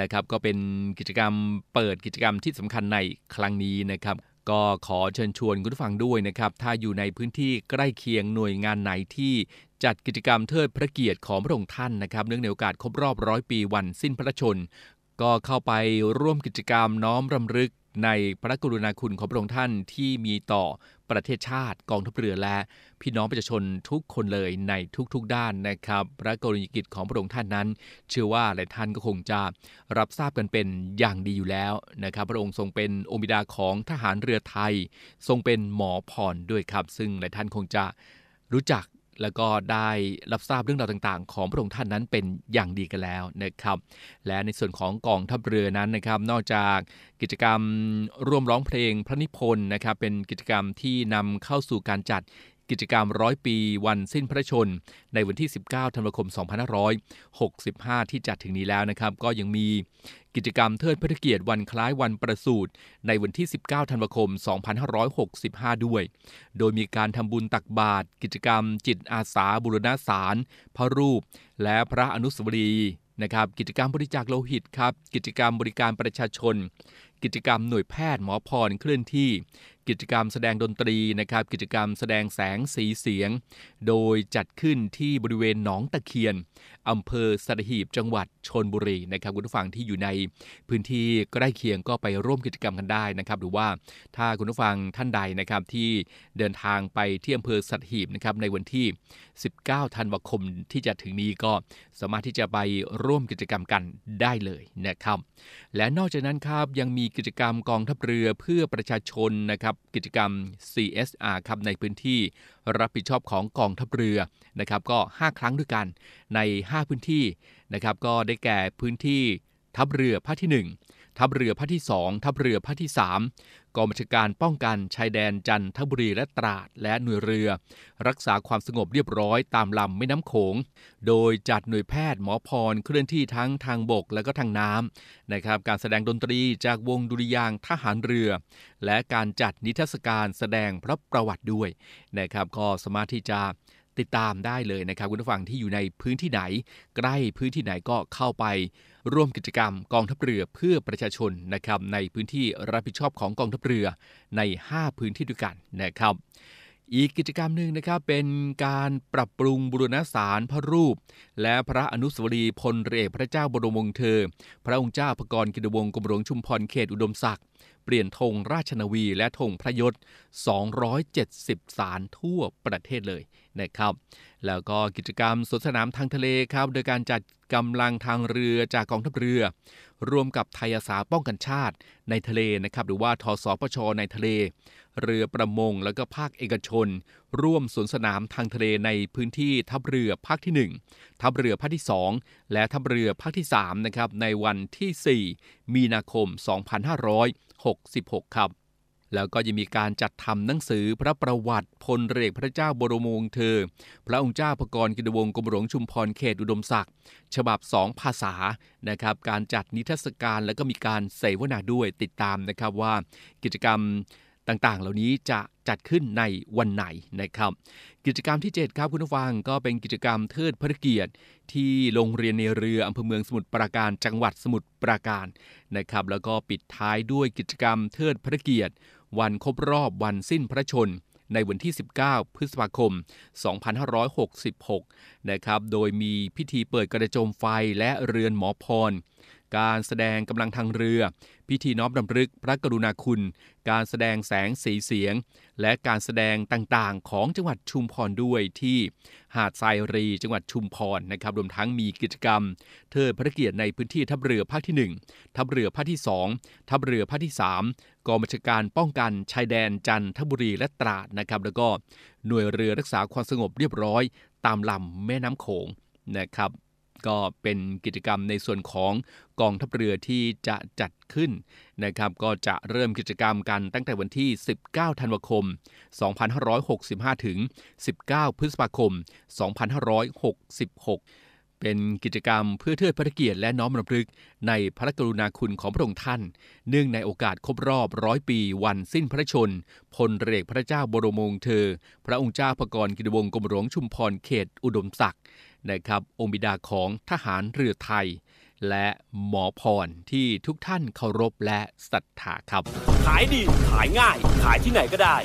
S1: นะครับก็เป็นกิจกรรมเปิดกิจกรรมที่สำคัญในครั้งนี้นะครับก็ขอเชิญชวนคุณผู้ฟังด้วยนะครับ ถ้าอยู่ในพื้นที่ใกล้เคียงหน่วยงานไหนที่จัดกิจกรรมเทิดพระเกียรติของพระองค์ท่านนะครับ เนื่องในโอกาสครบรอบร้อยปีวันสิ้นพระชน ก็เข้าไปร่วมกิจกรรมน้อมรำลึกในพระกรุณาคุณของพระองค์ท่านที่มีต่อประเทศชาติกองทัพเรือและพี่น้องประชาชนทุกคนเลยในทุกๆด้านนะครับ พระกรณียกิจของพระองค์ท่านนั้น เชื่อว่าหลายท่านก็คงจะรับทราบกันเป็นอย่างดีอยู่แล้วนะครับ พระองค์ทรงเป็นองค์บิดาของทหารเรือไทย ทรงเป็นหมอผ่อนด้วยครับ ซึ่งหลายท่านคงจะรู้จัก แล้วก็ได้รับทราบเรื่องราวต่างๆ ของพระองค์ท่านนั้นเป็นอย่างดีกันแล้วนะครับ และในส่วนของกองทัพเรือนั้นนะครับ นอกจากกิจกรรมร่วมร้องเพลงพระนิพนธ์นะครับ เป็นกิจกรรมที่นำเข้าสู่การจัด กิจกรรมร้อยปีวันสิ้นพระชน ในวันที่ 19 ธันวาคม 2565 ที่จัดถึงนี้แล้วนะครับ ก็ยังมีกิจกรรมเทิดพระเกียรติวันคล้ายวันประสูติในวันที่ 19 ธันวาคม 2565 ด้วย โดยมีการทำบุญตักบาตรกิจกรรม จิตอาสาบุรณาสาร พระรูป และพระอนุสาวรีย์นะครับ กิจกรรมบริจาคโลหิตครับ กิจกรรมบริการประชาชน กิจกรรมหน่วยแพทย์หมอพรเคลื่อนที่ กิจกรรมแสดงดนตรีนะครับ กิจกรรมแสดงแสงสีเสียง โดยจัดขึ้นที่บริเวณหนองตะเคียนอำเภอสัตหีบจังหวัดชนบุรีนะครับคุณผู้ฟังที่อยู่ในพื้นที่ใกล้เคียงก็ไปร่วมกิจกรรมกันได้นะครับ หรือว่าถ้าคุณผู้ฟังท่านใดนะครับที่เดินทางไปที่อำเภอสัตหีบนะครับในวันที่ 19 ธันวาคมที่จะถึงนี้ก็สามารถที่จะไปร่วมกิจกรรมกันได้เลยนะครับ และนอกจากนั้นครับยังมีกิจกรรมกองทัพเรือเพื่อประชาชนนะครับกิจกรรม CSR ครับในพื้นที่รับผิดชอบของกองทัพเรือนะครับก็ 5 ครั้งด้วยกันใน 5 พื้นที่นะครับก็ได้แก่พื้นที่ทัพเรือภาคที่ 1 ทัพเรือภาคที่ 2 ทัพเรือภาคที่ 3 กองบัญชาการป้องกันชายแดนจันทบุรีและตราดและหน่วยเรือ รักษาความสงบเรียบร้อยตามลำแม่น้ำโขง โดยจัดหน่วยแพทย์หมอพรเคลื่อนที่ทั้งทางบกและก็ทางน้ำนะครับการแสดงดนตรีจากวงดุริยางทหารเรือ และการจัดนิทรรศการแสดงพระประวัติด้วยนะครับก็สามารถที่จะติดตามได้เลยนะครับคุณผู้ฟังที่อยู่ในพื้นที่ไหน ใกล้พื้นที่ไหนก็เข้าไป ร่วมกิจกรรมกองทัพเรือเพื่อประชาชนนะครับในพื้นที่รับผิดชอบของกองทัพเรือใน 5 พื้นที่ด้วยกันนะครับอีกกิจกรรมหนึ่งนะครับเป็นการปรับปรุงบุรณสารพระรูป และพระอนุสาวรีย์พลเรือพระเจ้าบรมวงศ์เธอ พระองค์เจ้าพระกรกิตวงศ์กรมหลวงชุมพรเขตอุดมศักดิ์เปลี่ยนธงราชนาวีและธงพระยศ 270 สารทั่วประเทศเลย นะครับ แล้วก็กิจกรรมสวนสนามทางทะเลครับ โดยการจัดกำลังทางเรือจากกองทัพเรือ รวมกับไทยอาสาป้องกันชาติในทะเลนะครับ หรือว่าทสปชในทะเล เรือประมงแล้วก็ภาคเอกชน ร่วมสวนสนามทางทะเลในพื้นที่ทัพเรือภาคที่ 1 ทัพเรือภาคที่ 2 และทัพเรือภาคที่3นะครับในวันที่ 4 มีนาคม 2566 ครับ แล้วก็ยังมีการจัดทำหนังสือพระประวัติพลเรือพระเจ้าบรมวงศ์เธอ พระองค์เจ้าพระกรกิตวงศ์กรมหลวงชุมพรเขตอุดมศักดิ์ฉบับ 2 ภาษานะครับการจัดนิทรรศการแล้วก็มีการเสวนาด้วยติดตามนะครับว่ากิจกรรมต่างๆ เหล่านี้จะจัดขึ้นในวันไหนนะครับ กิจกรรมที่ 7 ครับคุณผู้ฟังก็เป็นกิจกรรมเทิดพระเกียรติ ที่โรงเรียนในเรืออำเภอเมืองสมุทรปราการจังหวัดสมุทรปราการนะครับ แล้วก็ปิดท้ายด้วยกิจกรรมเทิดพระเกียรติ วันครบรอบวันสิ้นพระชน ในวันที่ 19 พฤษภาคม 2566 นะครับ โดยมีพิธีเปิดกระโจมไฟและเรือนหมอพร การแสดงกำลังทางเรือ พิธีน้อมรำลึกพระกรุณาคุณ การแสดงแสงสีเสียง และการแสดงต่างๆ ของจังหวัดชุมพรด้วยที่หาดทรายรีจังหวัดชุมพรนะครับรวมทั้งมีกิจกรรม เทิดพระเกียรติในพื้นที่ทัพเรือภาคที่ 1 ทัพเรือภาคที่ 2 ทัพเรือภาคที่ 3 กองบัญชาการป้องกันชายแดนจันทบุรีและตราดนะครับแล้วก็หน่วยเรือรักษาความสงบเรียบร้อย ตามลำแม่น้ำโขงนะครับ ก็เป็นกิจกรรมในส่วนของกองทัพเรือที่จะจัดขึ้นนะครับ ก็จะเริ่มกิจกรรมกันตั้งแต่วันที่ 19 ธันวาคม 2565 ถึง 19 พฤษภาคม 2566เป็นกิจกรรมเพื่อเทิดพระเกียรติและน้อมรำลึกในพระกรุณาคุณของพระองค์ท่าน เนื่องในโอกาสครบรอบร้อยปีวันสิ้นพระชน พลเรือพระเจ้าบรมวงศ์เธอ พระองค์เจ้าพระกรกิติวงศ์กรมหลวงชุมพรเขตอุดมศักดิ์ นะครับองค์บิดาของทหารเรือไทย และหมอพรที่ทุกท่านเคารพและศรัทธาครับ
S8: ขายดี ขายง่าย ขายที่ไหนก็ได้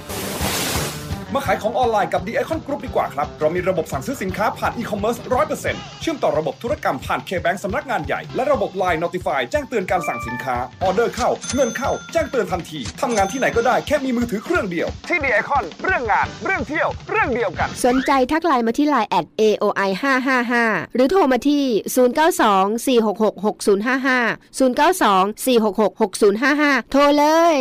S9: มาขายของออนไลน์กับ The Icon Group ดีกว่าครับ เรามีระบบสั่งซื้อสินค้าผ่านอีคอมเมิร์ซร้อยเปอร์เซ็นต์เชื่อมต่อระบบธุรกรรมผ่าน K-Bank สำนักงานใหญ่ และระบบ Line Notify แจ้งเตือนการสั่งสินค้า ออเดอร์เข้า เงินเข้า แจ้งเตือนทันที ทำงานที่ไหนก็ได้แค่มีมือถือเครื่องเดียว ที่ The Icon เรื่องงาน เรื่องเที่ยว เรื่องเดียวกัน
S2: สนใจทักไลน์มาที่ไลน์ at aoi 555หรือโทรมาที่ 0924666055 0924666055 โทรเลย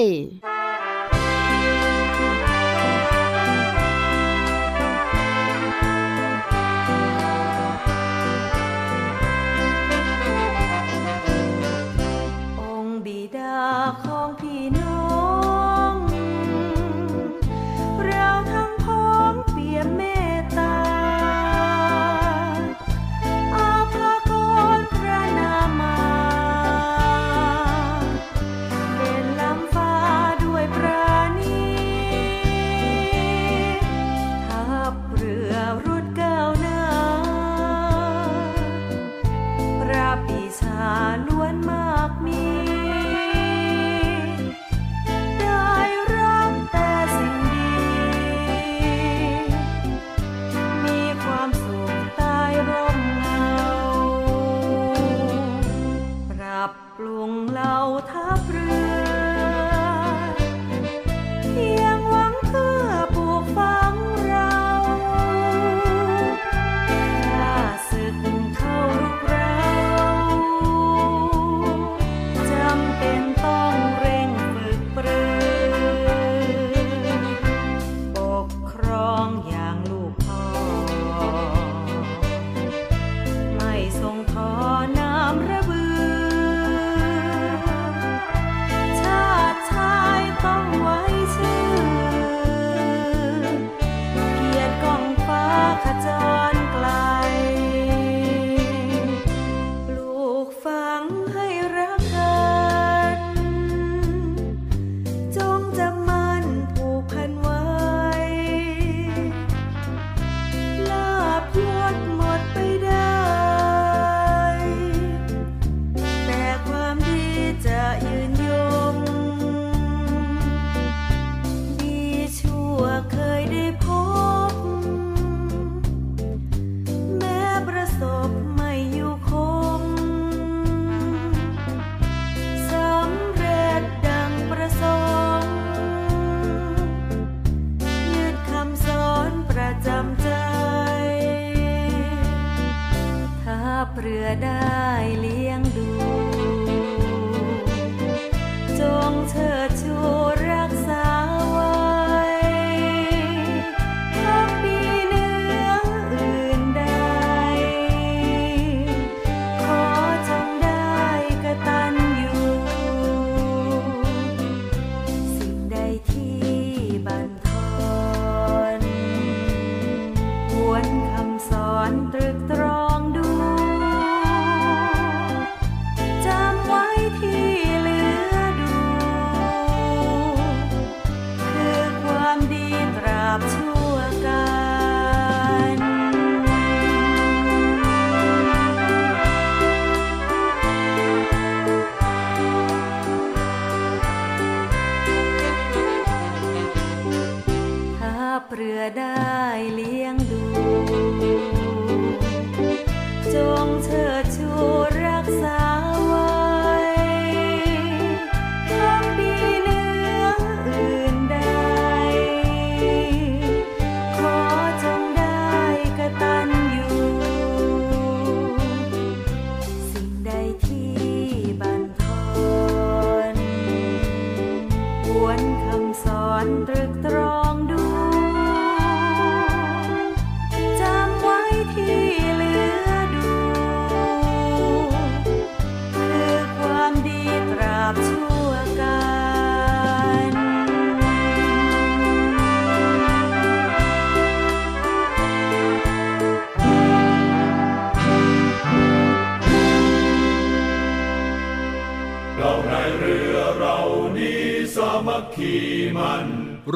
S10: วน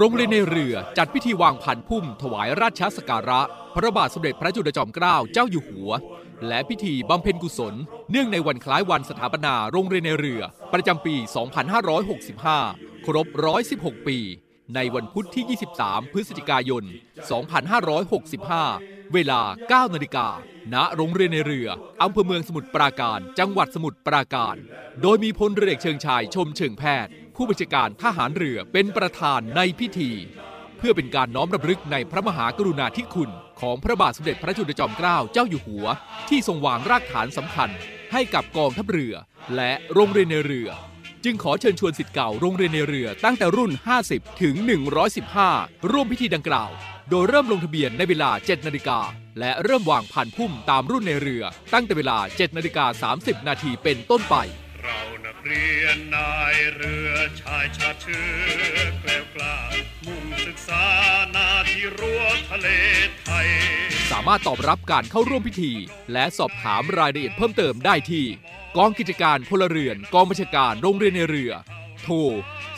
S1: โรงเรียนในเรือจัดพิธีวางพันพุ่ม ถวายราชสการะ พระบาทสมเด็จพระจุลจอมเกล้าเจ้าอยู่หัว และพิธีบำเพ็ญกุศล เนื่องในวันคล้ายวันสถาปนาโรงเรียนในเรือ ประจำปี 2565 ครบ 116 ปี ในวันพุธที่ 23 พฤศจิกายน 2565 เวลา 9 นาฬิกา ณ โรงเรียนในเรืออำเภอเมืองสมุทรปราการ จังหวัดสมุทรปราการ โดยมีพลเรือเอกเชิงชายชมเชิงแพทย์ผู้บัญชาการทหารเรือเป็นประธานในพิธี เพื่อเป็นการน้อมรำลึกในพระมหากรุณาธิคุณของพระบาทสมเด็จพระจุลจอมเกล้าเจ้าอยู่หัว ที่ทรงวางรากฐานสำคัญ ให้กับกองทัพเรือ และโรงเรียนในเรือ จึงขอเชิญชวนสิทธิ์เก่าโรงเรียนในเรือตั้งแต่รุ่น 50 ถึง 115 ร่วมพิธีดังกล่าว โดยเริ่มลงทะเบียนในเวลา 7 นาฬิกาและเริ่มวางผ่านพุ่มตามรุ่นในเรือ ตั้งแต่เวลา 7 นาฬิกา 30 นาทีเป็นต้นไป
S3: เรียนนายเรือชายชาเชื้อแกล้วกล้ามุ่งศึกษานาที่รั้วทะเลไทย
S1: สามารถตอบรับการเข้าร่วมพิธี และสอบถามรายละเอียดเพิ่มเติมได้ที่ กองกิจการพลเรือนกองบัญชาการโรงเรียนในเรือ โทร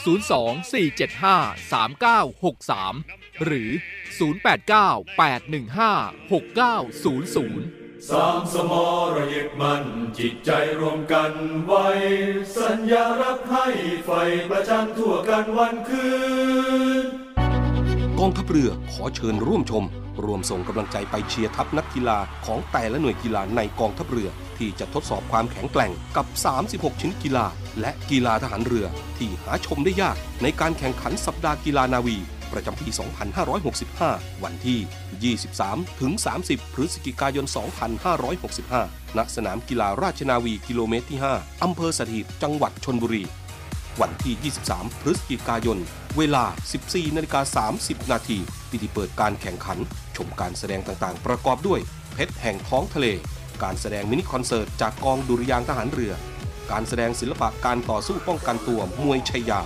S1: 024753963 หรือ 089-815-6900
S10: สามสมอรยึดมันจิตใจรวมกันไว้ สัญญารักให้ไฟประจันทั่วกันวันคืน
S11: กองทัพเรือขอเชิญร่วมชม รวมส่งกำลังใจไปเชียร์ทัพนักกีฬาของแต่ละหน่วยกีฬาในกองทัพเรือ ที่จะทดสอบความแข็งแกร่งกับ 36 ชนิดกีฬา และกีฬาทหารเรือที่หาชมได้ยากในการแข่งขันสัปดาห์กีฬานาวี ประจำปี 2565 วันที่ 23 ถึง 30 พฤศจิกายน 2565 ณ สนามกีฬาราชนาวีกิโลเมตรที่ 5 อำเภอสถิต จังหวัดชนบุรี วันที่ 23 พฤศจิกายน เวลา 14นาฬิกา30 นาทีพิธีเปิดการแข่งขัน ชมการแสดงต่างๆ ประกอบด้วย เพชรแห่งท้องทะเล การแสดงมินิคอนเสิร์ตจากกองดุริยางทหารเรือ การแสดงศิลปะการต่อสู้ป้องกันตัวมวยชัยยา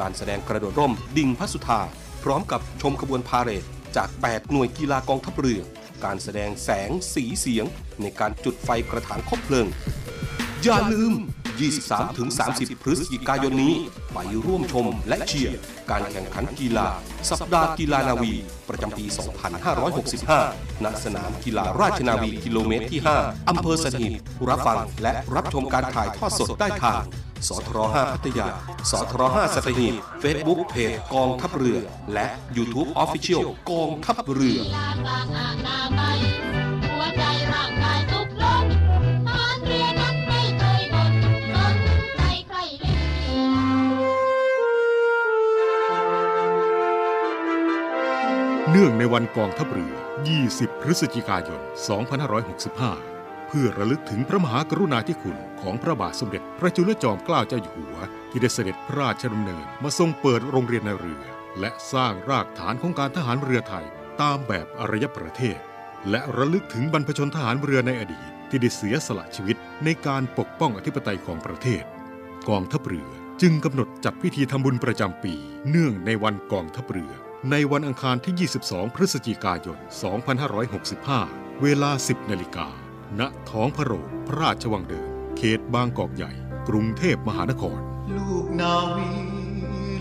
S11: การแสดงกระโดดร่ม ดิ่งพระสุธา พร้อมกับชมขบวนพาเหรดจาก 8 หน่วยกีฬากองทัพเรือ การแสดงแสงสีเสียงในการจุดไฟกระถางคบเพลิง อย่าลืม 23-30 พฤศจิกายนนี้ ไปร่วมชมและเชียร์การแข่งขันกีฬา สัปดาห์กีฬานาวี ประจำปี 2565 ณ สนามกีฬาราชนาวีกิโลเมตรที่ 5 อำเภอสถิตรับฟังและรับชมการถ่ายทอดสดได้ทาง สทร5พัทยา สทร5สัตหีบเฟซบุ๊กเพจกองทัพเรือ และ YouTube Official กองทัพเรือ
S12: เนื่
S13: องในวันกองทัพเรือ 20 พฤศจิกายน 2565 พื่อระลึกถึงพระมหากรุณาธิคุณของพระบาทสมเด็จพระจุลจอมเกล้าเจ้าอยู่หัว ที่ได้เสด็จพระราชดำเนินมาทรงเปิดโรงเรียนในเรือ และสร้างรากฐานของการทหารเรือไทยตามแบบอารยประเทศ และระลึกถึงบรรพชนทหารเรือในอดีต ที่ได้เสียสละชีวิตในการปกป้องอธิปไตยของประเทศ กองทัพเรือจึงกำหนดจัดพิธีทำบุญประจำปี เนื่องในวันกองทัพเรือ ในวันอังคารที่ 22 พฤศจิกายน 2565 เวลา 10นาฬิกา ณท้องพระโรงพระราชวังเดิม เขตบางกอกใหญ่ กรุงเทพมหานคร
S6: ลูกนาวี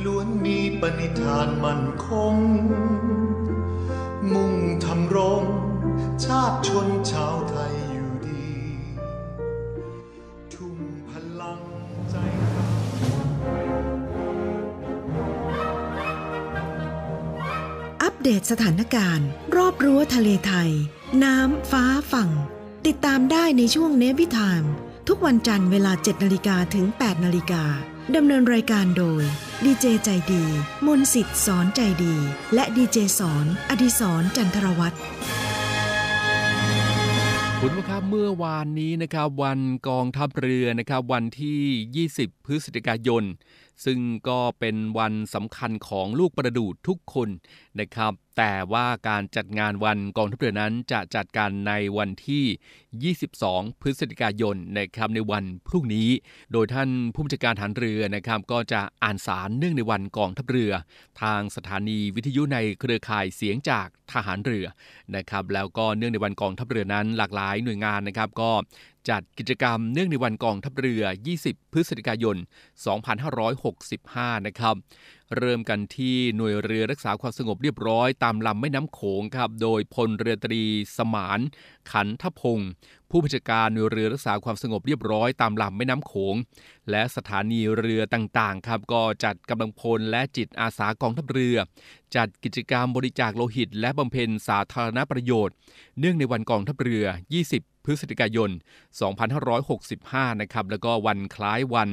S6: ล้วนมีปณิธานมั่นคง มุ่งทำรง ชาติชนชาวไทยอยู่ดี ทุ่มพลังใจ
S14: อัปเดตสถานการณ์ รอบรั้วทะเลไทย น้ำฟ้าฝั่ง ติดตามได้ในช่วงเนวิทามทุกวันจันทร์เวลา 7นาฬิกาถึง 8นาฬิกาดำเนินรายการโดย ดีเจใจดี มนสิทธิ์สอนใจดี และดีเจสอน อดิสรจันทรวัตร
S1: คุณผู้ชมครับเมื่อวานนี้นะครับวันกองทัพเรือนะครับวันที่ 20 พฤศจิกายน ซึ่งก็เป็นวันสำคัญของลูกประดูดทุกคนนะครับ แต่ว่าการจัดงานวันกองทัพเรือนั้นจะจัดการในวันที่ 22 พฤศจิกายนนะครับในวันพรุ่งนี้ โดยท่านผู้บัญชาการฐานเรือนะครับก็จะอ่านสารเนื่องในวันกองทัพเรือ ทางสถานีวิทยุในเครือข่ายเสียงจากทหารเรือนะครับแล้วก็เนื่องในวันกองทัพเรือนั้นหลากหลายหน่วยงานนะครับก็ จัดกิจกรรมเนื่องในวันกองทัพเรือ 20 พฤศจิกายน 2565 นะครับ เริ่มกันที่หน่วยเรือรักษาความสงบเรียบร้อยตามลำแม่น้ำโขงครับ โดยพลเรือตรีสมาน ขันทพงศ์ผู้บัญชาการหน่วยเรือรักษาความสงบเรียบร้อยตามลำแม่น้ำโขง และสถานีเรือต่างๆ ครับ ก็จัดกำลังพลและจิตอาสากองทัพเรือ จัดกิจกรรมบริจาคโลหิต และบำเพ็ญสาธารณประโยชน์ เนื่องในวันกองทัพเรือ 20 ฤศจิกายน 2565 นะครับ แล้วก็วันคล้ายวัน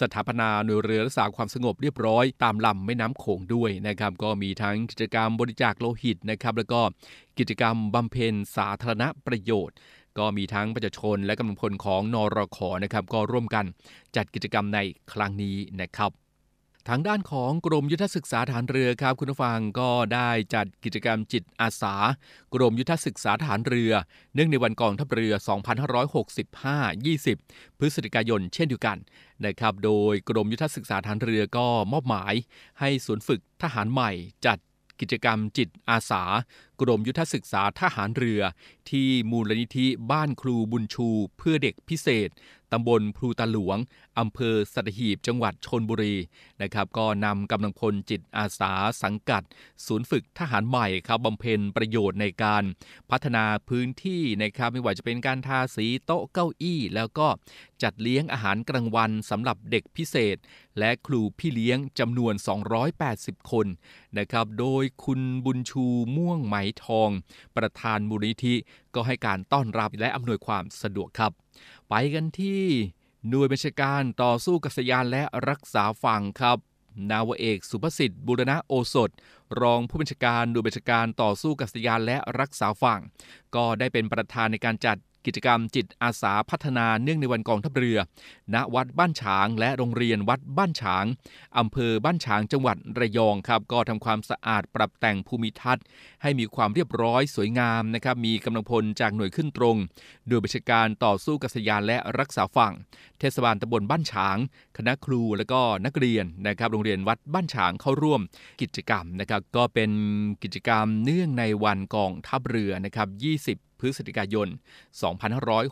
S1: สถาปนาหน่วยเรือรักษาความสงบเรียบร้อยตามลำแม่น้ำโขงด้วยนะครับ ก็มีทั้งกิจกรรมบริจาคโลหิตนะครับ แล้วก็กิจกรรมบำเพ็ญสาธารณประโยชน์ก็มีทั้งประชาชนและกำลังพลของนอรขนะครับ ก็ร่วมกันจัดกิจกรรมในครั้งนี้นะครับ ทางด้านของกรมยุทธศึกษาฐานเรือครับ คุณผู้ฟังก็ได้จัดกิจกรรมจิตอาสา กรมยุทธศึกษาฐานเรือ เนื่องในวันกองทัพเรือ 2565 20 พฤศจิกายนเช่นเดียวกันนะครับ โดยกรมยุทธศึกษาฐานเรือก็มอบหมาย ให้ศูนย์ฝึกทหารใหม่จัดกิจกรรมจิตอาสา กรมยุทธศึกษาทหารเรือ ที่มูลนิธิบ้านครูบุญชูเพื่อเด็กพิเศษตำบลพลูตาหลวงอำเภอสัตหีบจังหวัดชนบุรีนะครับ ก็นำกำลังพลจิตอาสาสังกัด ศูนย์ฝึกทหารใหม่ครับบำเพ็ญประโยชน์ในการพัฒนาพื้นที่นะครับไม่ว่าจะเป็นการทาสีโต๊ะเก้าอี้ แล้วก็จัดเลี้ยงอาหารกลางวันสำหรับเด็กพิเศษ และครูพี่เลี้ยงจำนวน 280 คนนะครับ โดยคุณบุญชูม่วงไหมทอง ประธานมูลนิธิก็ให้การต้อนรับและอำนวยความสะดวกครับ ไปกันที่หน่วยบัญชาการต่อสู้กัษยานและรักษาฝั่งครับนาวเอกสุภสิทธิ์บุรณะโอสถ รองผู้บัญชาการหน่วยบัญชาการต่อสู้กัษยานและรักษาฝั่ง ก็ได้เป็นประธานในการจัด กิจกรรมจิตอาสาพัฒนาเนื่องในวันกองทัพเรือ ณ วัดบ้านฉาง และโรงเรียนวัดบ้านฉาง อำเภอบ้านฉางจังหวัดระยองครับก็ทำความสะอาดปรับแต่งภูมิทัศน์ ให้มีความเรียบร้อยสวยงามนะครับมีกำลังพลจากหน่วยขึ้นตรง โดยบัญชาการต่อสู้กัษยานและรักษาฝั่ง เทศบาลตำบลบ้านฉาง คณะครูและก็นักเรียนนะครับโรงเรียนวัดบ้านฉางเข้าร่วมกิจกรรมนะครับก็เป็นกิจกรรมเนื่องในวันกองทัพเรือนะครับ20 พฤศจิกายน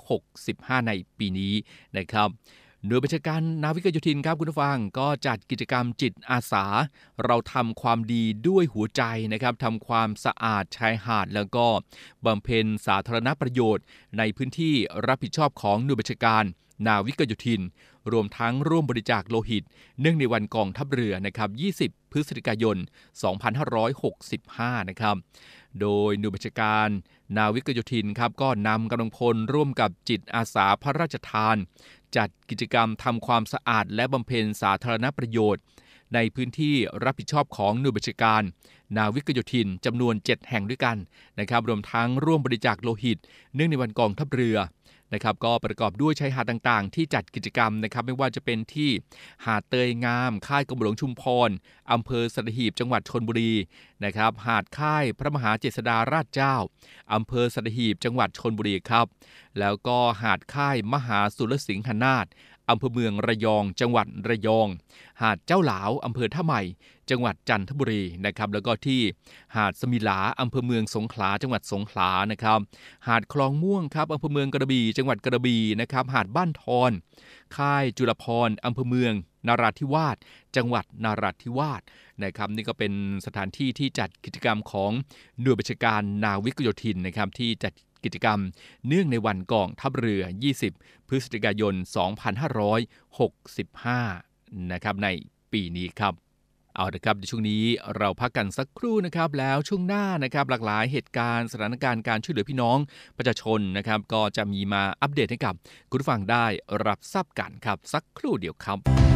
S1: 2565 ในปีนี้นะครับหน่วยบัญชาการนาวิกโยธินครับคุณผู้ฟังก็จัดกิจกรรมจิตอาสา เราทำความดีด้วยหัวใจนะครับทำความสะอาดชายหาด แล้วก็บำเพ็ญสาธารณประโยชน์ ในพื้นที่รับผิดชอบของหน่วยบัญชาการนาวิกโยธิน รวมทั้งร่วมบริจาคโลหิต เนื่องในวันกองทัพเรือนะครับ 20 พฤศจิกายน 2565 นะครับ โดยหน่วยบัญชาการ นาวิกโยธินครับก็นำกำลังพลร่วมกับจิตอาสาพระราชทาน จัดกิจกรรมทำความสะอาดและบำเพ็ญสาธารณประโยชน์ ในพื้นที่รับผิดชอบของหน่วยบัญชาการ นาวิกโยธินจำนวน 7 แห่งด้วยกันนะครับรวมทั้งร่วมบริจาคโลหิต เนื่องในวันกองทัพเรือ นะครับก็ประกอบด้วยชายหาดต่างๆ ที่จัดกิจกรรมนะครับไม่ว่าจะเป็นที่หาดเตยงาม ค่ายกรมหลวงชุมพรอำเภอสัตหีบจังหวัดชนบุรีนะครับหาดค่ายพระมหาเจษฎาราชเจ้าอำเภอสัตหีบจังหวัดชนบุรีครับแล้วก็หาดค่ายมหาสุรสิงหนาถอำเภอเมืองระยอง จังหวัดระยอง หาดเจ้าหลาวอำเภอท่าใหม่ จังหวัดจันทบุรีนะครับแล้วก็ที่หาดสมิลาอำเภอเมืองสงขลาจังหวัดสงขลานะครับหาดคลองม่วงครับอำเภอเมืองกระบี่จังหวัดกระบี่นะครับหาดบ้านทอนค่ายจุลพรอำเภอเมืองนาราธิวาสจังหวัดนาราธิวาสนะครับนี่ก็เป็นสถานที่ที่จัดกิจกรรมของหน่วยบัญชาการนาวิกโยธินนะครับที่จัดกิจกรรมเนื่องในวันกองทัพเรือ 20 พฤศจิกายน 2565 นะครับในปีนี้ครับ เอาละครับในช่วงนี้เราพักกันสักครู่นะครับ แล้วช่วงหน้านะครับหลากหลายเหตุการณ์สถานการณ์การช่วยเหลือพี่น้องประชาชนนะครับ ก็จะมีมาอัปเดตให้กับคุณผู้ฟังได้รับทราบกันครับสักครู่เดียวครับ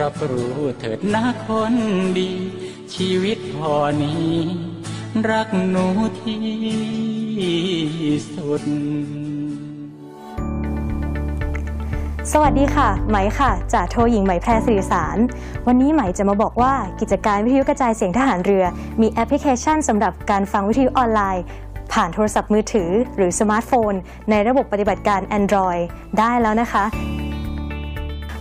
S15: รับรู้เถิดนะคนดี ชีวิตพอนี้ รักหนูที่สุด
S16: สวัสดีค่ะ ไหมค่ะจากโทหญิงไหมแพรสื่อสาร วันนี้ไหมจะมาบอกว่ากิจการวิทยุกระจายเสียงทหารเรือ มีแอปพลิเคชันสำหรับการฟังวิทยุออนไลน์ ผ่านโทรศัพท์มือถือ หรือสมาร์ทโฟน ในระบบปฏิบัติการ Android ได้แล้วนะคะ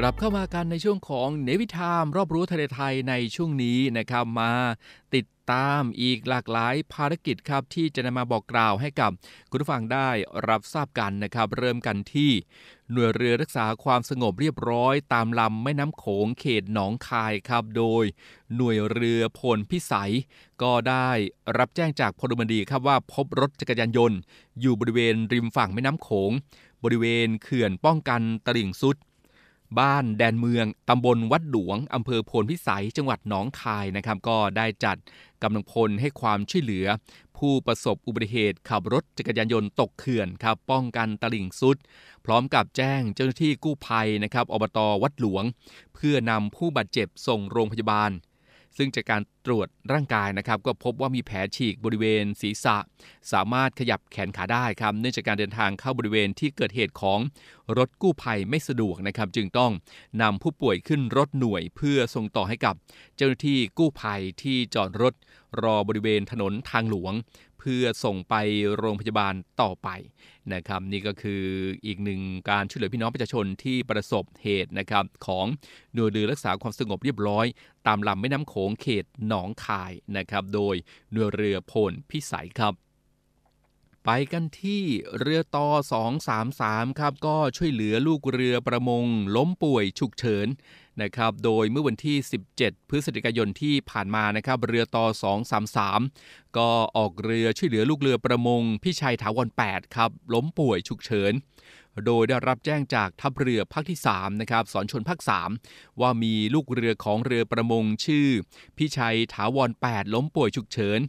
S1: กลับเข้ามากันในช่วงของเนวิทามรอบรู้ทะเลไทยในช่วงนี้นะครับมาติดตามอีกหลากหลายภารกิจครับที่จะนำมาบอกกล่าวให้กับคุณผู้ฟังได้รับทราบกันนะครับเริ่มกันที่ หน่วยเรือรักษาความสงบเรียบร้อย ตามลำแม่น้ำโขงเขตหนองคายครับโดย หน่วยเรือพลพิสัย ก็ได้รับแจ้งจากพลเมืองดีครับว่าพบรถจักรยานยนต์ อยู่บริเวณริมฝั่งแม่น้ำโขง บริเวณเขื่อนป้องกันตลิ่งซุด บ้านแดนเมืองตำบลวัดหลวงอำเภอโพนพิสัยจังหวัดหนองคายนะครับก็ได้จัดกำลังพลให้ความช่วยเหลือ ผู้ประสบอุบัติเหตุขับรถจักรยานยนต์ตกเขื่อนครับป้องกันตลิ่งซุด พร้อมกับแจ้งเจ้าหน้าที่กู้ภัยนะครับอบตวัดหลวง เพื่อนำผู้บาดเจ็บส่งโรงพยาบาล ซึ่งจากการตรวจร่างกายนะครับ ก็พบว่ามีแผลฉีกบริเวณศีรษะ สามารถขยับแขนขาได้ครับ เนื่องจากการเดินทางเข้าบริเวณที่เกิดเหตุของรถกู้ภัยไม่สะดวกนะครับ จึงต้องนำผู้ป่วยขึ้นรถหน่วยเพื่อส่งต่อให้กับ เจ้าหน้าที่กู้ภัยที่จอดรถรอบริเวณถนนทางหลวง พื่อส่งไปโรงพยาบาลต่อไปนะครับนี่ก็คืออีกหนึ่งการช่วยเหลือพี่น้องประชาชนที่ประสบเหตุนะครับของหน่วยเรือรักษาความสงบเรียบร้อย ตามลำแม่น้ำโขงเขตหนองคายนะครับโดยหน่วยเรือพลพิสัยครับไปกันที่เรือต่อ 233 ครับ ก็ช่วยเหลือลูกเรือประมง ล้มป่วยฉุกเฉิน นะครับ โดยเมื่อวันที่ 17 พฤศจิกายนที่ผ่านมานะครับเรือต่อ 233 ก็ออกเรือช่วยเหลือลูกเรือประมงพี่ชัยถาวร8ครับล้มป่วยฉุกเฉินโดยได้รับแจ้งจากทัพเรือภาคที่3นะครับสอนชนภาค 3 ว่ามีลูกเรือของเรือประมงชื่อพี่ชัยถาวร 8 ล้มป่วยฉุกเฉิน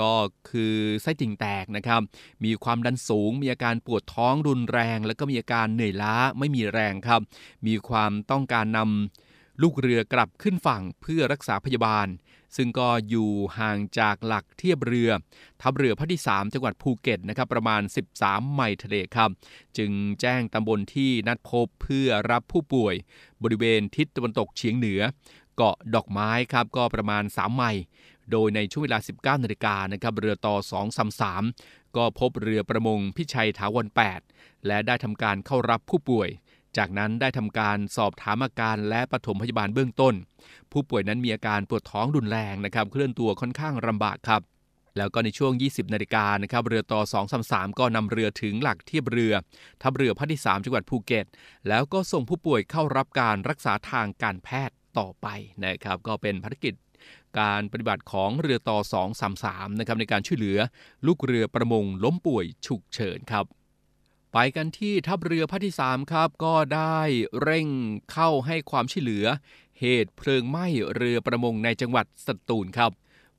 S1: ก็คือไส้ติ่งแตกนะครับ มีความดันสูง มีอาการปวดท้องรุนแรง แล้วก็มีอาการเหนื่อยล้าไม่มีแรงครับ มีความต้องการนำ ลูกเรือกลับขึ้นฝั่งเพื่อรักษาพยาบาล ซึ่งก็อยู่ห่างจากหลักเทียบเรือทัพเรือภาคที่ 3 จังหวัดภูเก็ตนะครับประมาณ 13 ไมล์ทะเลครับ จึงแจ้งตำบลที่นัดพบเพื่อรับผู้ป่วย บริเวณทิศตะวันตกเฉียงเหนือ เกาะดอกไม้ครับก็ประมาณ 3 ไมล์โดยในช่วงเวลา 19นาฬิกานะครับเรือต่อ 233 ก็พบเรือประมงพิชัยถาวร 8 และได้ทำการเข้ารับผู้ป่วย จากนั้นได้ทำการสอบถามอาการและปฐมพยาบาลเบื้องต้น ผู้ป่วยนั้นมีอาการปวดท้องรุนแรงนะครับเคลื่อนตัวค่อนข้างลำบากครับแล้วก็ในช่วง 20 นาฬิกานะครับ เรือต่อ 233 ก็นำเรือถึงหลักเทียบเรือ ทัพเรือภาคที่ 3 จังหวัดภูเก็ต แล้วก็ส่งผู้ป่วยเข้ารับการรักษาทางการแพทย์ต่อไปนะครับ ก็เป็นภารกิจการปฏิบัติของเรือต่อ 233 นะครับในการช่วยเหลือ ลูกเรือประมงล้มป่วยฉุกเฉินครับ ไปกันที่ทัพเรือภาคที่ 3 ครับ ก็ได้เร่งเข้าให้ความช่วยเหลือ เหตุเพลิงไหม้เรือประมงในจังหวัดสตูลครับ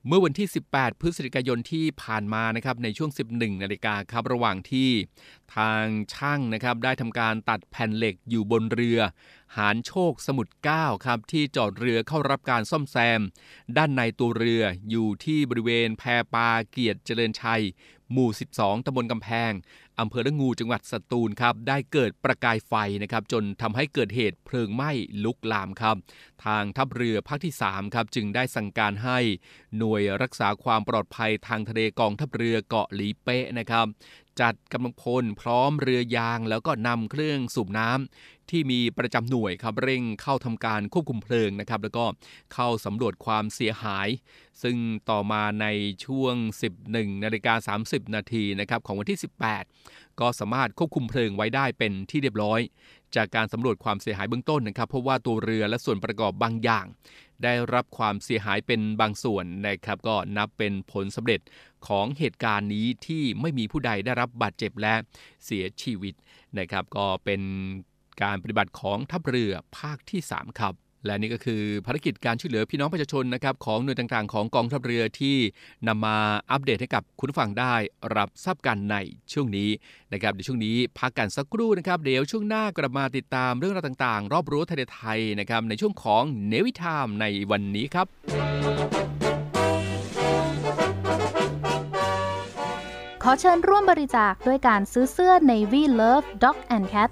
S1: เมื่อวันที่ 18 พฤศจิกายนที่ผ่านมานะครับในช่วง 11 นาฬิกาครับระหว่างที่ทางช่างนะครับได้ทำการตัดแผ่นเหล็กอยู่บนเรือ หารโชคสมุทร9ครับที่จอดเรือเข้ารับการซ่อมแซม ด้านในตัวเรืออยู่ที่บริเวณแพปาเกียรติเจริญชัย หมู่ 12ตำบลกำแพง อำเภอละงูจังหวัดสตูลครับ ได้เกิดประกายไฟนะครับ จนทำให้เกิดเหตุเพลิงไหม้ลุกลามครับ ทางทัพเรือภาคที่ 3 ครับ จึงได้สั่งการให้หน่วยรักษาความปลอดภัยทางทะเลกองทัพเรือเกาะหลีเป๊ะนะครับ จัดกำลังพลพร้อมเรือยางแล้วก็นำเครื่องสูบน้ำ ที่มีประจำหน่วยครับเร่งเข้าทำการควบคุมเพลิงนะครับ แล้วก็เข้าสำรวจความเสียหาย ซึ่งต่อมาในช่วง 11นาฬิกา30 นาทีนะครับของวันที่ 18 ก็สามารถควบคุมเพลิงไว้ได้เป็นที่เรียบร้อย จากการสำรวจความเสียหายเบื้องต้นนะครับเพราะว่าตัวเรือและส่วนประกอบบางอย่าง ได้รับความเสียหายเป็นบางส่วนนะครับก็นับเป็นผลสำเร็จของเหตุการณ์นี้ที่ไม่มีผู้ใดได้รับบาดเจ็บและเสียชีวิตนะครับ ก็เป็น การปฏิบัติของทัพเรือภาคที่ 3 ครับ และนี่ก็คือภารกิจการช่วยเหลือพี่น้องประชาชนนะครับของหน่วยต่างๆ ของกองทัพเรือที่นำมาอัปเดตให้กับคุณฟังได้รับทราบกันในช่วงนี้นะครับเดี๋ยวช่วงนี้พักกันสักครู่นะครับเดี๋ยวช่วงหน้ากลับมาติดตามเรื่องราวต่างๆ รอบรู้ทะเลไทยนะครับในช่วงของเนวิทามในวันนี้ครับ
S17: ขอเชิญร่วมบริจาคด้วยการซื้อเสื้อ Navy Love Dog and Cat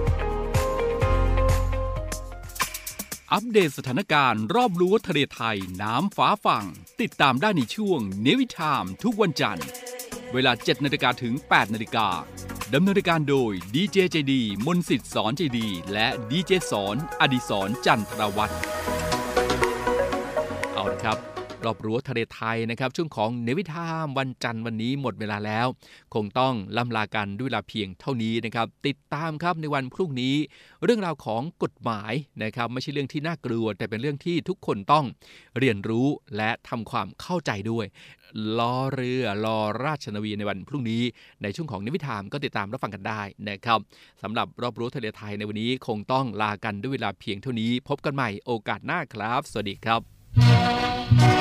S1: อัปเดตสถานการณ์รอบรู้ทะเลไทยน้ำฟ้าฝั่ง ติดตามได้ในช่วงเนวิทามทุกวันจันทร์ เวลา 7นาฬิกาถึง 8นาฬิกาดำเนินรายการโดยดีเจเจดีมนสิทธิ์สอนเจดี และดีเจสอนอดิสรจันทรวัตรเอาละครับ รอบรั้วทะเลไทยนะครับ ช่วงของเนวิทามวันจันทร์วันนี้หมดเวลาแล้ว คงต้องล่ำลากันด้วยเวลาเพียงเท่านี้นะครับ ติดตามครับในวันพรุ่งนี้ เรื่องราวของกฎหมายนะครับ ไม่ใช่เรื่องที่น่ากลัว แต่เป็นเรื่องที่ทุกคนต้องเรียนรู้และทำความเข้าใจด้วยล้อเรือลอราชนาวีในวันพรุ่งนี้ ในช่วงของนิวิธามก็ติดตามรับฟังกันได้นะครับสำหรับรอบรู้ทะเลไทยในวันนี้คงต้องลากันด้วยเวลาเพียงเท่านี้ พบกันใหม่โอกาสหน้าครับ สวัสดีครับ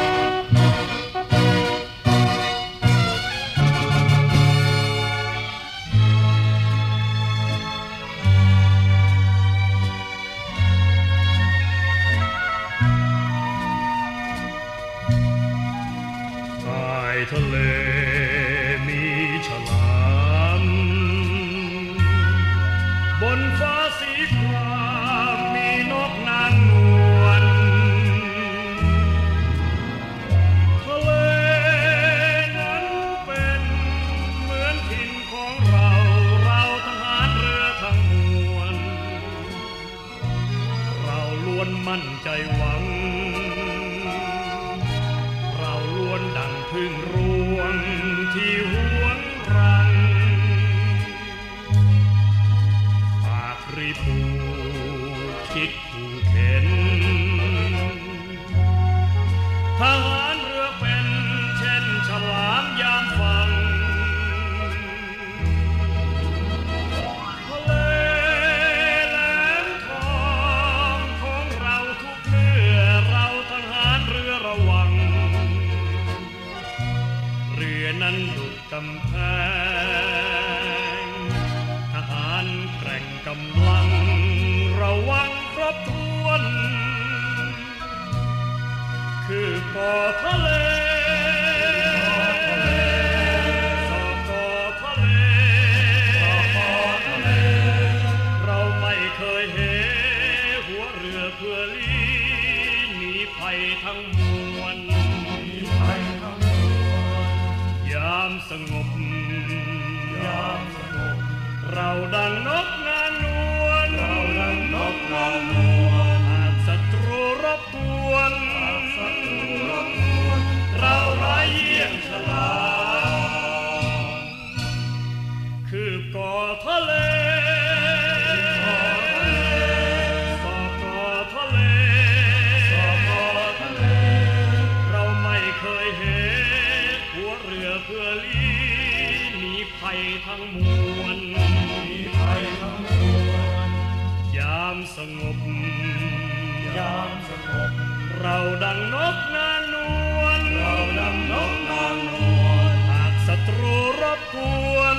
S3: นกนางนวลเราละนกนางนวลหากศัตรูรบกวนอาจศัตรูรบตวนเราร้ายเยี่ยงฉลา งบ ยามสงบ เราดังนกนางนวลเราดังนกนางนวลหากศัตรูรบกวน